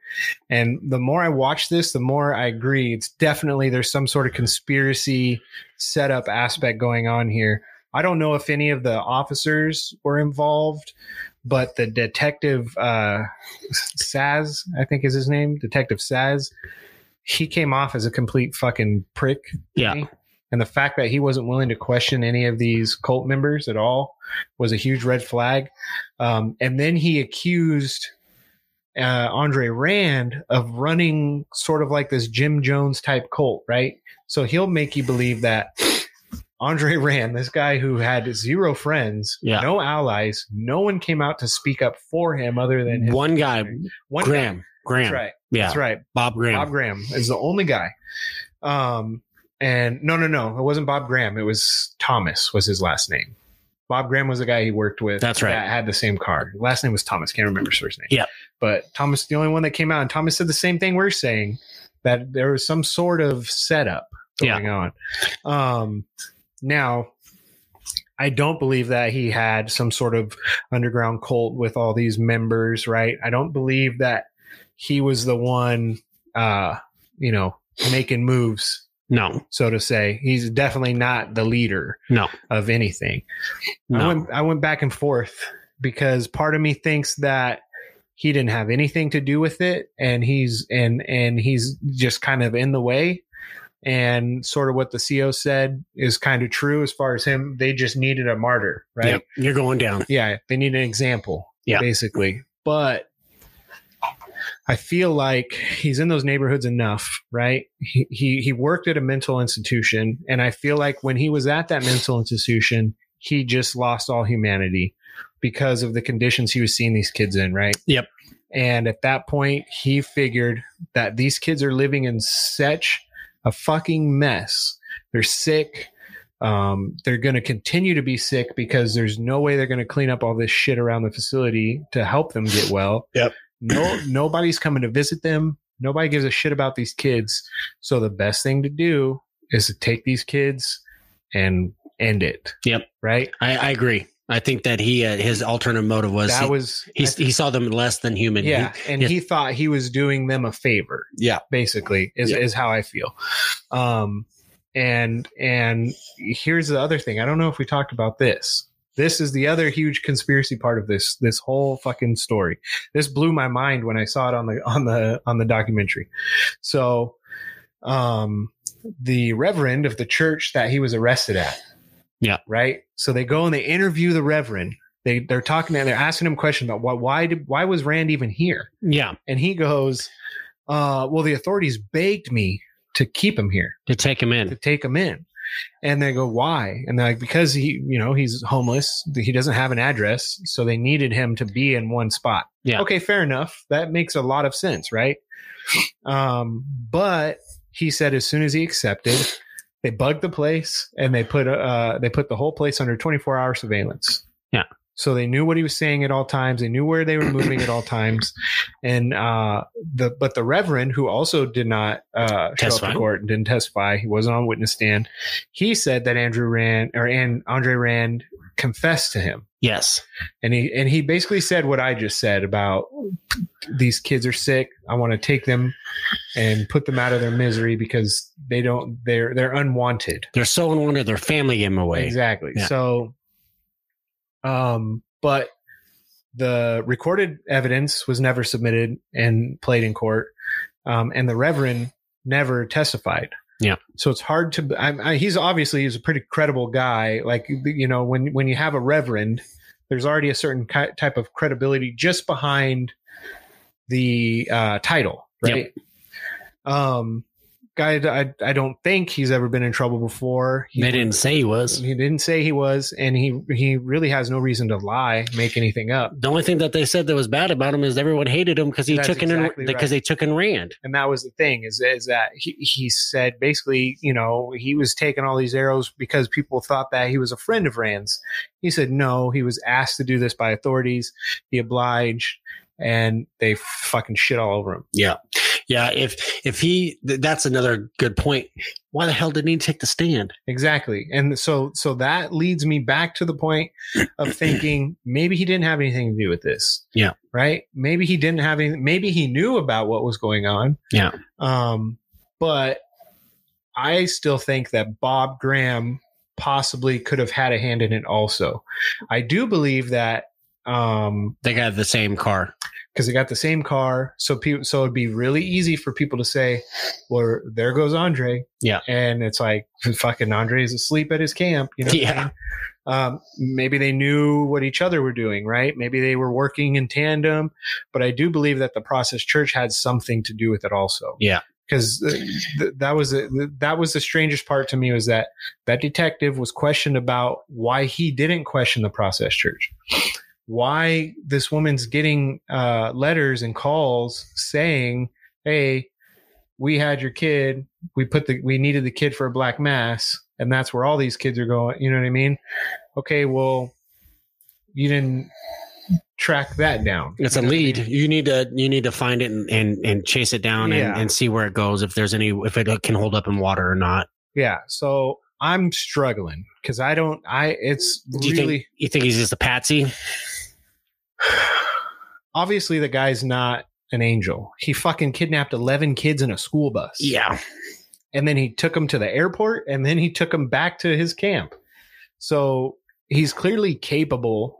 and the more I watch this, the more I agree. It's definitely there's some sort of conspiracy setup aspect going on here. I don't know if any of the officers were involved, but the detective uh, Saz, I think is his name, Detective Saz, he came off as a complete fucking prick. Yeah. me. And the fact that he wasn't willing to question any of these cult members at all was a huge red flag. Um, and then he accused uh, Andre Rand of running sort of like this Jim Jones type cult, right? So he'll make you believe that Andre Rand, this guy who had zero friends, Yeah. no allies, no one came out to speak up for him other than his One guy, One Graham. Graham. That's right. Yeah. That's right. Bob Graham. Bob Graham is the only guy. Um, and no, no, no, it wasn't Bob Graham. It was Thomas was his last name. Bob Graham was the guy he worked with. That's right. That had the same car. Last name was Thomas. Can't remember his first name. Yeah. But Thomas, the only one that came out, and Thomas said the same thing we're saying that there was some sort of setup going on. Um, now, I don't believe that he had some sort of underground cult with all these members, right? I don't believe that he was the one, uh, you know, making moves, No, so to say. He's definitely not the leader no, of anything. I went I went back and forth because part of me thinks that he didn't have anything to do with it and he's and and he's just kind of in the way and sort of what the CEO said is kind of true as far as him they just needed a martyr right Yep. You're going down. yeah they need an example Yeah. basically but I feel like he's in those neighborhoods enough, right? He, he he worked at a mental institution, and I feel like when he was at that mental institution, he just lost all humanity because of the conditions he was seeing these kids in, right? Yep. And at that point, he figured that these kids are living in such a fucking mess. They're sick. Um, they're going to continue to be sick because there's no way they're going to clean up all this shit around the facility to help them get well. *laughs* Yep. No, nobody's coming to visit them. Nobody gives a shit about these kids. So the best thing to do is to take these kids and end it. Yep. Right. I, I agree. I think that he uh, his alternative motive was that he, was he, he saw them less than human. yeah, He- and he thought he was doing them a favor. Yeah. basically is Yeah. is how I feel. Um, and and here's the other thing. I don't know if we talked about this. This is the other huge conspiracy part of this this whole fucking story. This blew my mind when I saw it on the on the on the documentary. So, um, the reverend of the church that he was arrested at. Yeah. Right. So they go and they interview the reverend. They they're talking and they're asking him questions about why why did why was Rand even here? yeah, And he goes, uh, well, the authorities begged me to keep him here, to take him in. to take him in. And they go, why? And they're like, because he, you know, he's homeless. He doesn't have an address. So they needed him to be in one spot. Yeah. Okay, fair enough. That makes a lot of sense, right? Um, but he said as soon as he accepted, they bugged the place and they put, uh, they put the whole place under 24 hour surveillance. Yeah. So they knew what he was saying at all times. They knew where they were moving at all times. And uh, the but the Reverend, who also did not uh, show up Testify. to court and didn't testify, he wasn't on witness stand. He said that Andrew Rand or and Andre Rand confessed to him, Yes. and he and he basically said what I just said about these kids are sick. I want to take them and put them out of their misery because they don't they're they're unwanted. They're so unwanted. Their family gave him away. Exactly. Yeah. So, um, but the recorded evidence was never submitted and played in court, um, and the Reverend never testified. Yeah. So it's hard to. I, I, he's obviously he's a pretty credible guy. Like you know, when when you have a Reverend, there's already a certain ki- type of credibility just behind the uh, title, right? Um, guy, I, I don't think he's ever been in trouble before. He They didn't say he was. he didn't say he was, and he he really has no reason to lie, make anything up. The only thing that they said that was bad about him is everyone hated him because he That's took in exactly because right. they took in Rand. And that was the thing is is that he he said basically, you know, he was taking all these arrows because people thought that he was a friend of Rand's. He said no, he was asked to do this by authorities. He obliged, and they fucking shit all over him. Yeah, yeah. If if he, th- that's another good point. Why the hell didn't he take the stand? Exactly. And so so that leads me back to the point of *clears throat* thinking maybe he didn't have anything to do with this. Yeah. Right? Maybe he didn't have any maybe he knew about what was going on. Yeah. Um but I still think that Bob Graham possibly could have had a hand in it also. I do believe that um They got the same car. because they got the same car, so people so it'd be really easy for people to say, "Well, there goes Andre." Yeah. and it's like *laughs* fucking Andre is asleep at his camp. You know, what I Yeah. mean? Um, maybe they knew what each other were doing, right? Maybe they were working in tandem, but I do believe that the process church had something to do with it also. Yeah. because th- that was the, that was the strangest part to me was that that detective was questioned about why he didn't question the process church why this woman's getting uh, letters and calls saying hey we had your kid we put the we needed the kid for a black mass and that's where all these kids are going you know what i mean okay well you didn't track that down It's a lead. You need to you need to find it and and, and chase it down Yeah. and, and see where it goes. If there's any if it can hold up in water or not. yeah so i'm struggling because i don't i it's Do you really think you think he's just a patsy? *sighs* obviously the guy's not an angel he fucking kidnapped 11 kids in a school bus Yeah. and then he took them to the airport and then he took them back to his camp. So he's clearly capable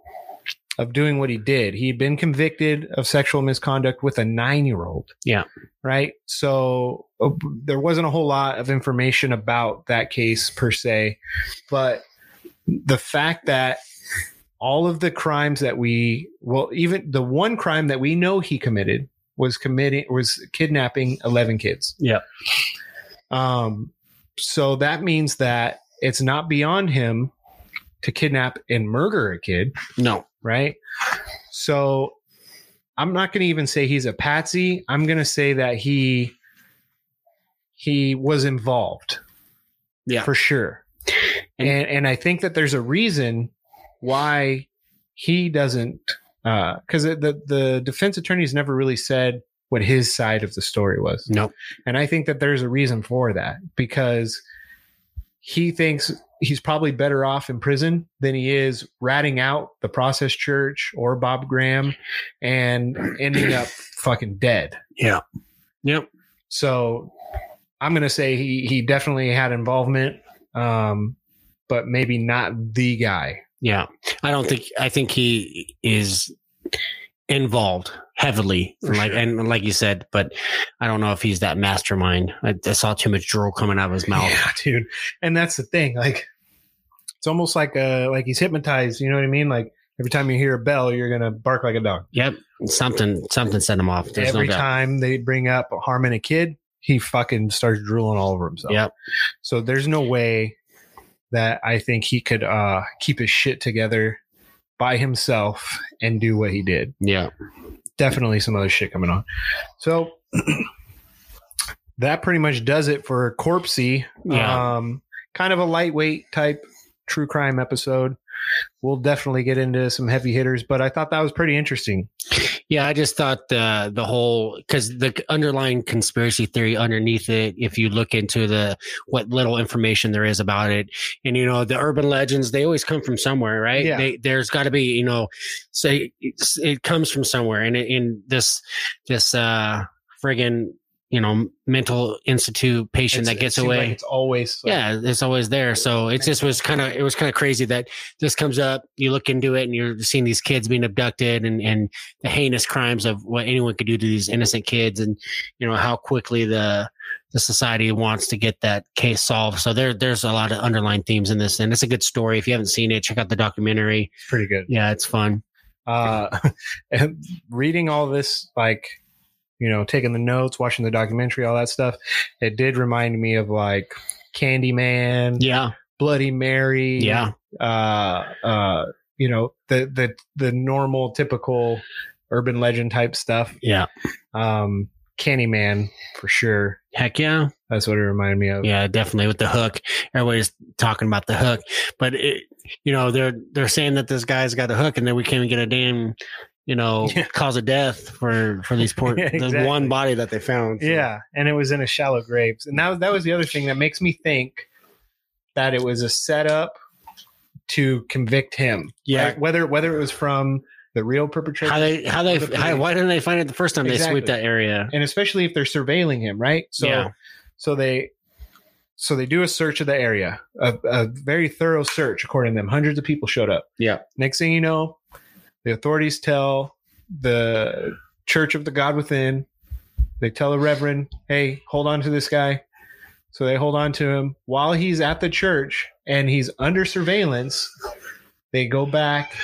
of doing what he did. He'd been convicted of sexual misconduct with a nine year old. Yeah. Right. So uh, there wasn't a whole lot of information about that case per se, but the fact that all of the crimes that we, well, even the one crime that we know he committed was committing, was kidnapping 11 kids. Yeah. Um, so that means that it's not beyond him to kidnap and murder a kid, No. right? So I'm not going to even say he's a patsy. I'm going to say that he he was involved Yeah. for sure. And- And and I think that there's a reason why he doesn't uh because the the defense attorneys never really said what his side of the story was. No. And I think that there's a reason for that because he thinks he's probably better off in prison than he is ratting out the process church or Bob Graham and ending up *clears throat* fucking dead. Yeah. Yep. So I'm going to say he, he definitely had involvement, um, but maybe not the guy. Yeah. I don't think I think he is involved heavily. For like sure. and like you said, but I don't know if he's that mastermind. I, I saw too much drool coming out of his *laughs* mouth. Yeah, dude. And that's the thing. Like, it's almost like uh like he's hypnotized. You know what I mean? Like every time you hear a bell, you're gonna bark like a dog. Yep. Something something set him off. There's every no time they bring up harming a kid, he fucking starts drooling all over himself. Yep. So there's no way that I think he could uh keep his shit together by himself and do what he did. Yeah. Definitely some other shit coming on. So *clears throat* that pretty much does it for Cropsey. Yeah. Um kind of a lightweight type true crime episode. We'll definitely get into some heavy hitters, but I thought that was pretty interesting. Yeah, I just thought the the whole because the underlying conspiracy theory underneath it, if you look into the what little information there is about it, and you know the urban legends, they always come from somewhere, right? Yeah. They, there's got to be, you know, say it comes from somewhere, and in this this uh friggin' you know mental institute patient It's- that gets seems away. like it's always like, yeah, it's always there. So it just was kind of it was kind of crazy that this comes up. You look into it, and you're seeing these kids being abducted, and and the heinous crimes of what anyone could do to these innocent kids, and you know how quickly the the society wants to get that case solved. So there there's a lot of underlying themes in this, and it's a good story. If you haven't seen it, check out the documentary. it's pretty good. Yeah, it's fun. uh *laughs* and reading all this like you know taking the notes watching the documentary all that stuff. It did remind me of like candyman Yeah, bloody mary yeah, uh uh you know the the the normal typical urban legend type stuff. Yeah. um candyman for sure. Heck yeah. that's what it reminded me of. Yeah, definitely with the hook. Everybody's talking about the hook, but it, you know, they're they're saying that this guy's got a hook, and then we can't even get a damn, you know, *laughs* Yeah. cause of death for for these poor *laughs* Yeah, the one body that they found. So, Yeah, and it was in a shallow grave, and that was that was the other thing that makes me think that it was a setup to convict him. yeah. right? whether whether it was from the real perpetrator, How they how they The how, why didn't they find it the first time Exactly. they sweep that area? and especially if they're surveilling him, right? So Yeah. so they so they do a search of the area, a, a very thorough search. According to them, hundreds of people showed up. Yeah. Next thing you know, the authorities tell the Church of the God Within, they tell the Reverend, "Hey, hold on to this guy." So they hold on to him while he's at the church and he's under surveillance. They go back,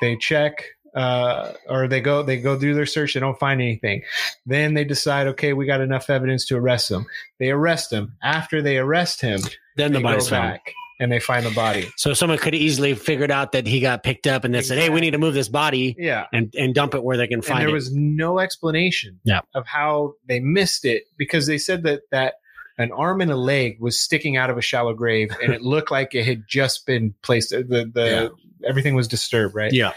they check, uh, or they go they go do their search. They don't find anything. Then they decide, okay, we got enough evidence to arrest him. They arrest him. After they arrest him, Then the go body's found. And they find the body. So someone could have easily figured out that he got picked up and they said, "Hey, we need to move this body Yeah. and, and dump it where they can and find there it." was no explanation Yeah. of how they missed it because they said that that an arm and a leg was sticking out of a shallow grave and it looked like it had just been placed the the everything was disturbed right yeah,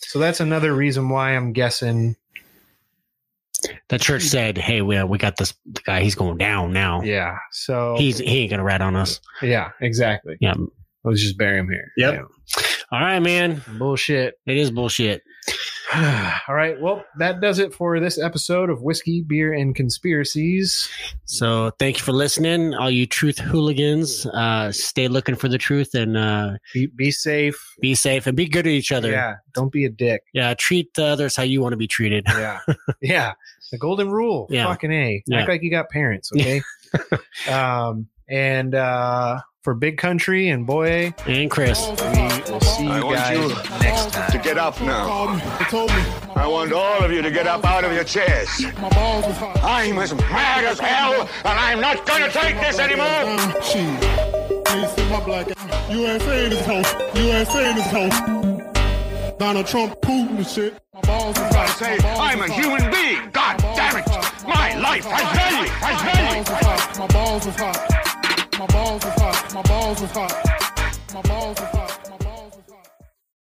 so that's another reason why i'm guessing the church said, "Hey, we we got this guy. He's going down now. yeah so He's he ain't gonna rat on us." yeah exactly Yeah. let's just bury him here Yep. Yeah. All right, man. bullshit It is bullshit. *sighs* all right well that does it for this episode of whiskey beer and conspiracies So thank you for listening, all you truth hooligans. Uh, stay looking for the truth and uh, be, be safe be safe and be good to each other. yeah don't be a dick Yeah, treat the others how you want to be treated. Yeah. *laughs* yeah. The golden rule. Yeah. Fucking A. Yeah. Act like you got parents, okay? *laughs* um, and uh, for Big Country and Boy, And Chris. we will see you I want guys you next time. to get up now. I want all of you to get up out of your chairs. I'm as mad as hell, and I'm not gonna take this anymore. USA in this house. USA in this house. Donald Trump, Putin and shit. My balls is hot. Say, I'm a human being. God damn it. My life I value. I value. My balls are hot. My balls is hot. My balls is hot. My balls is hot. My balls is hot.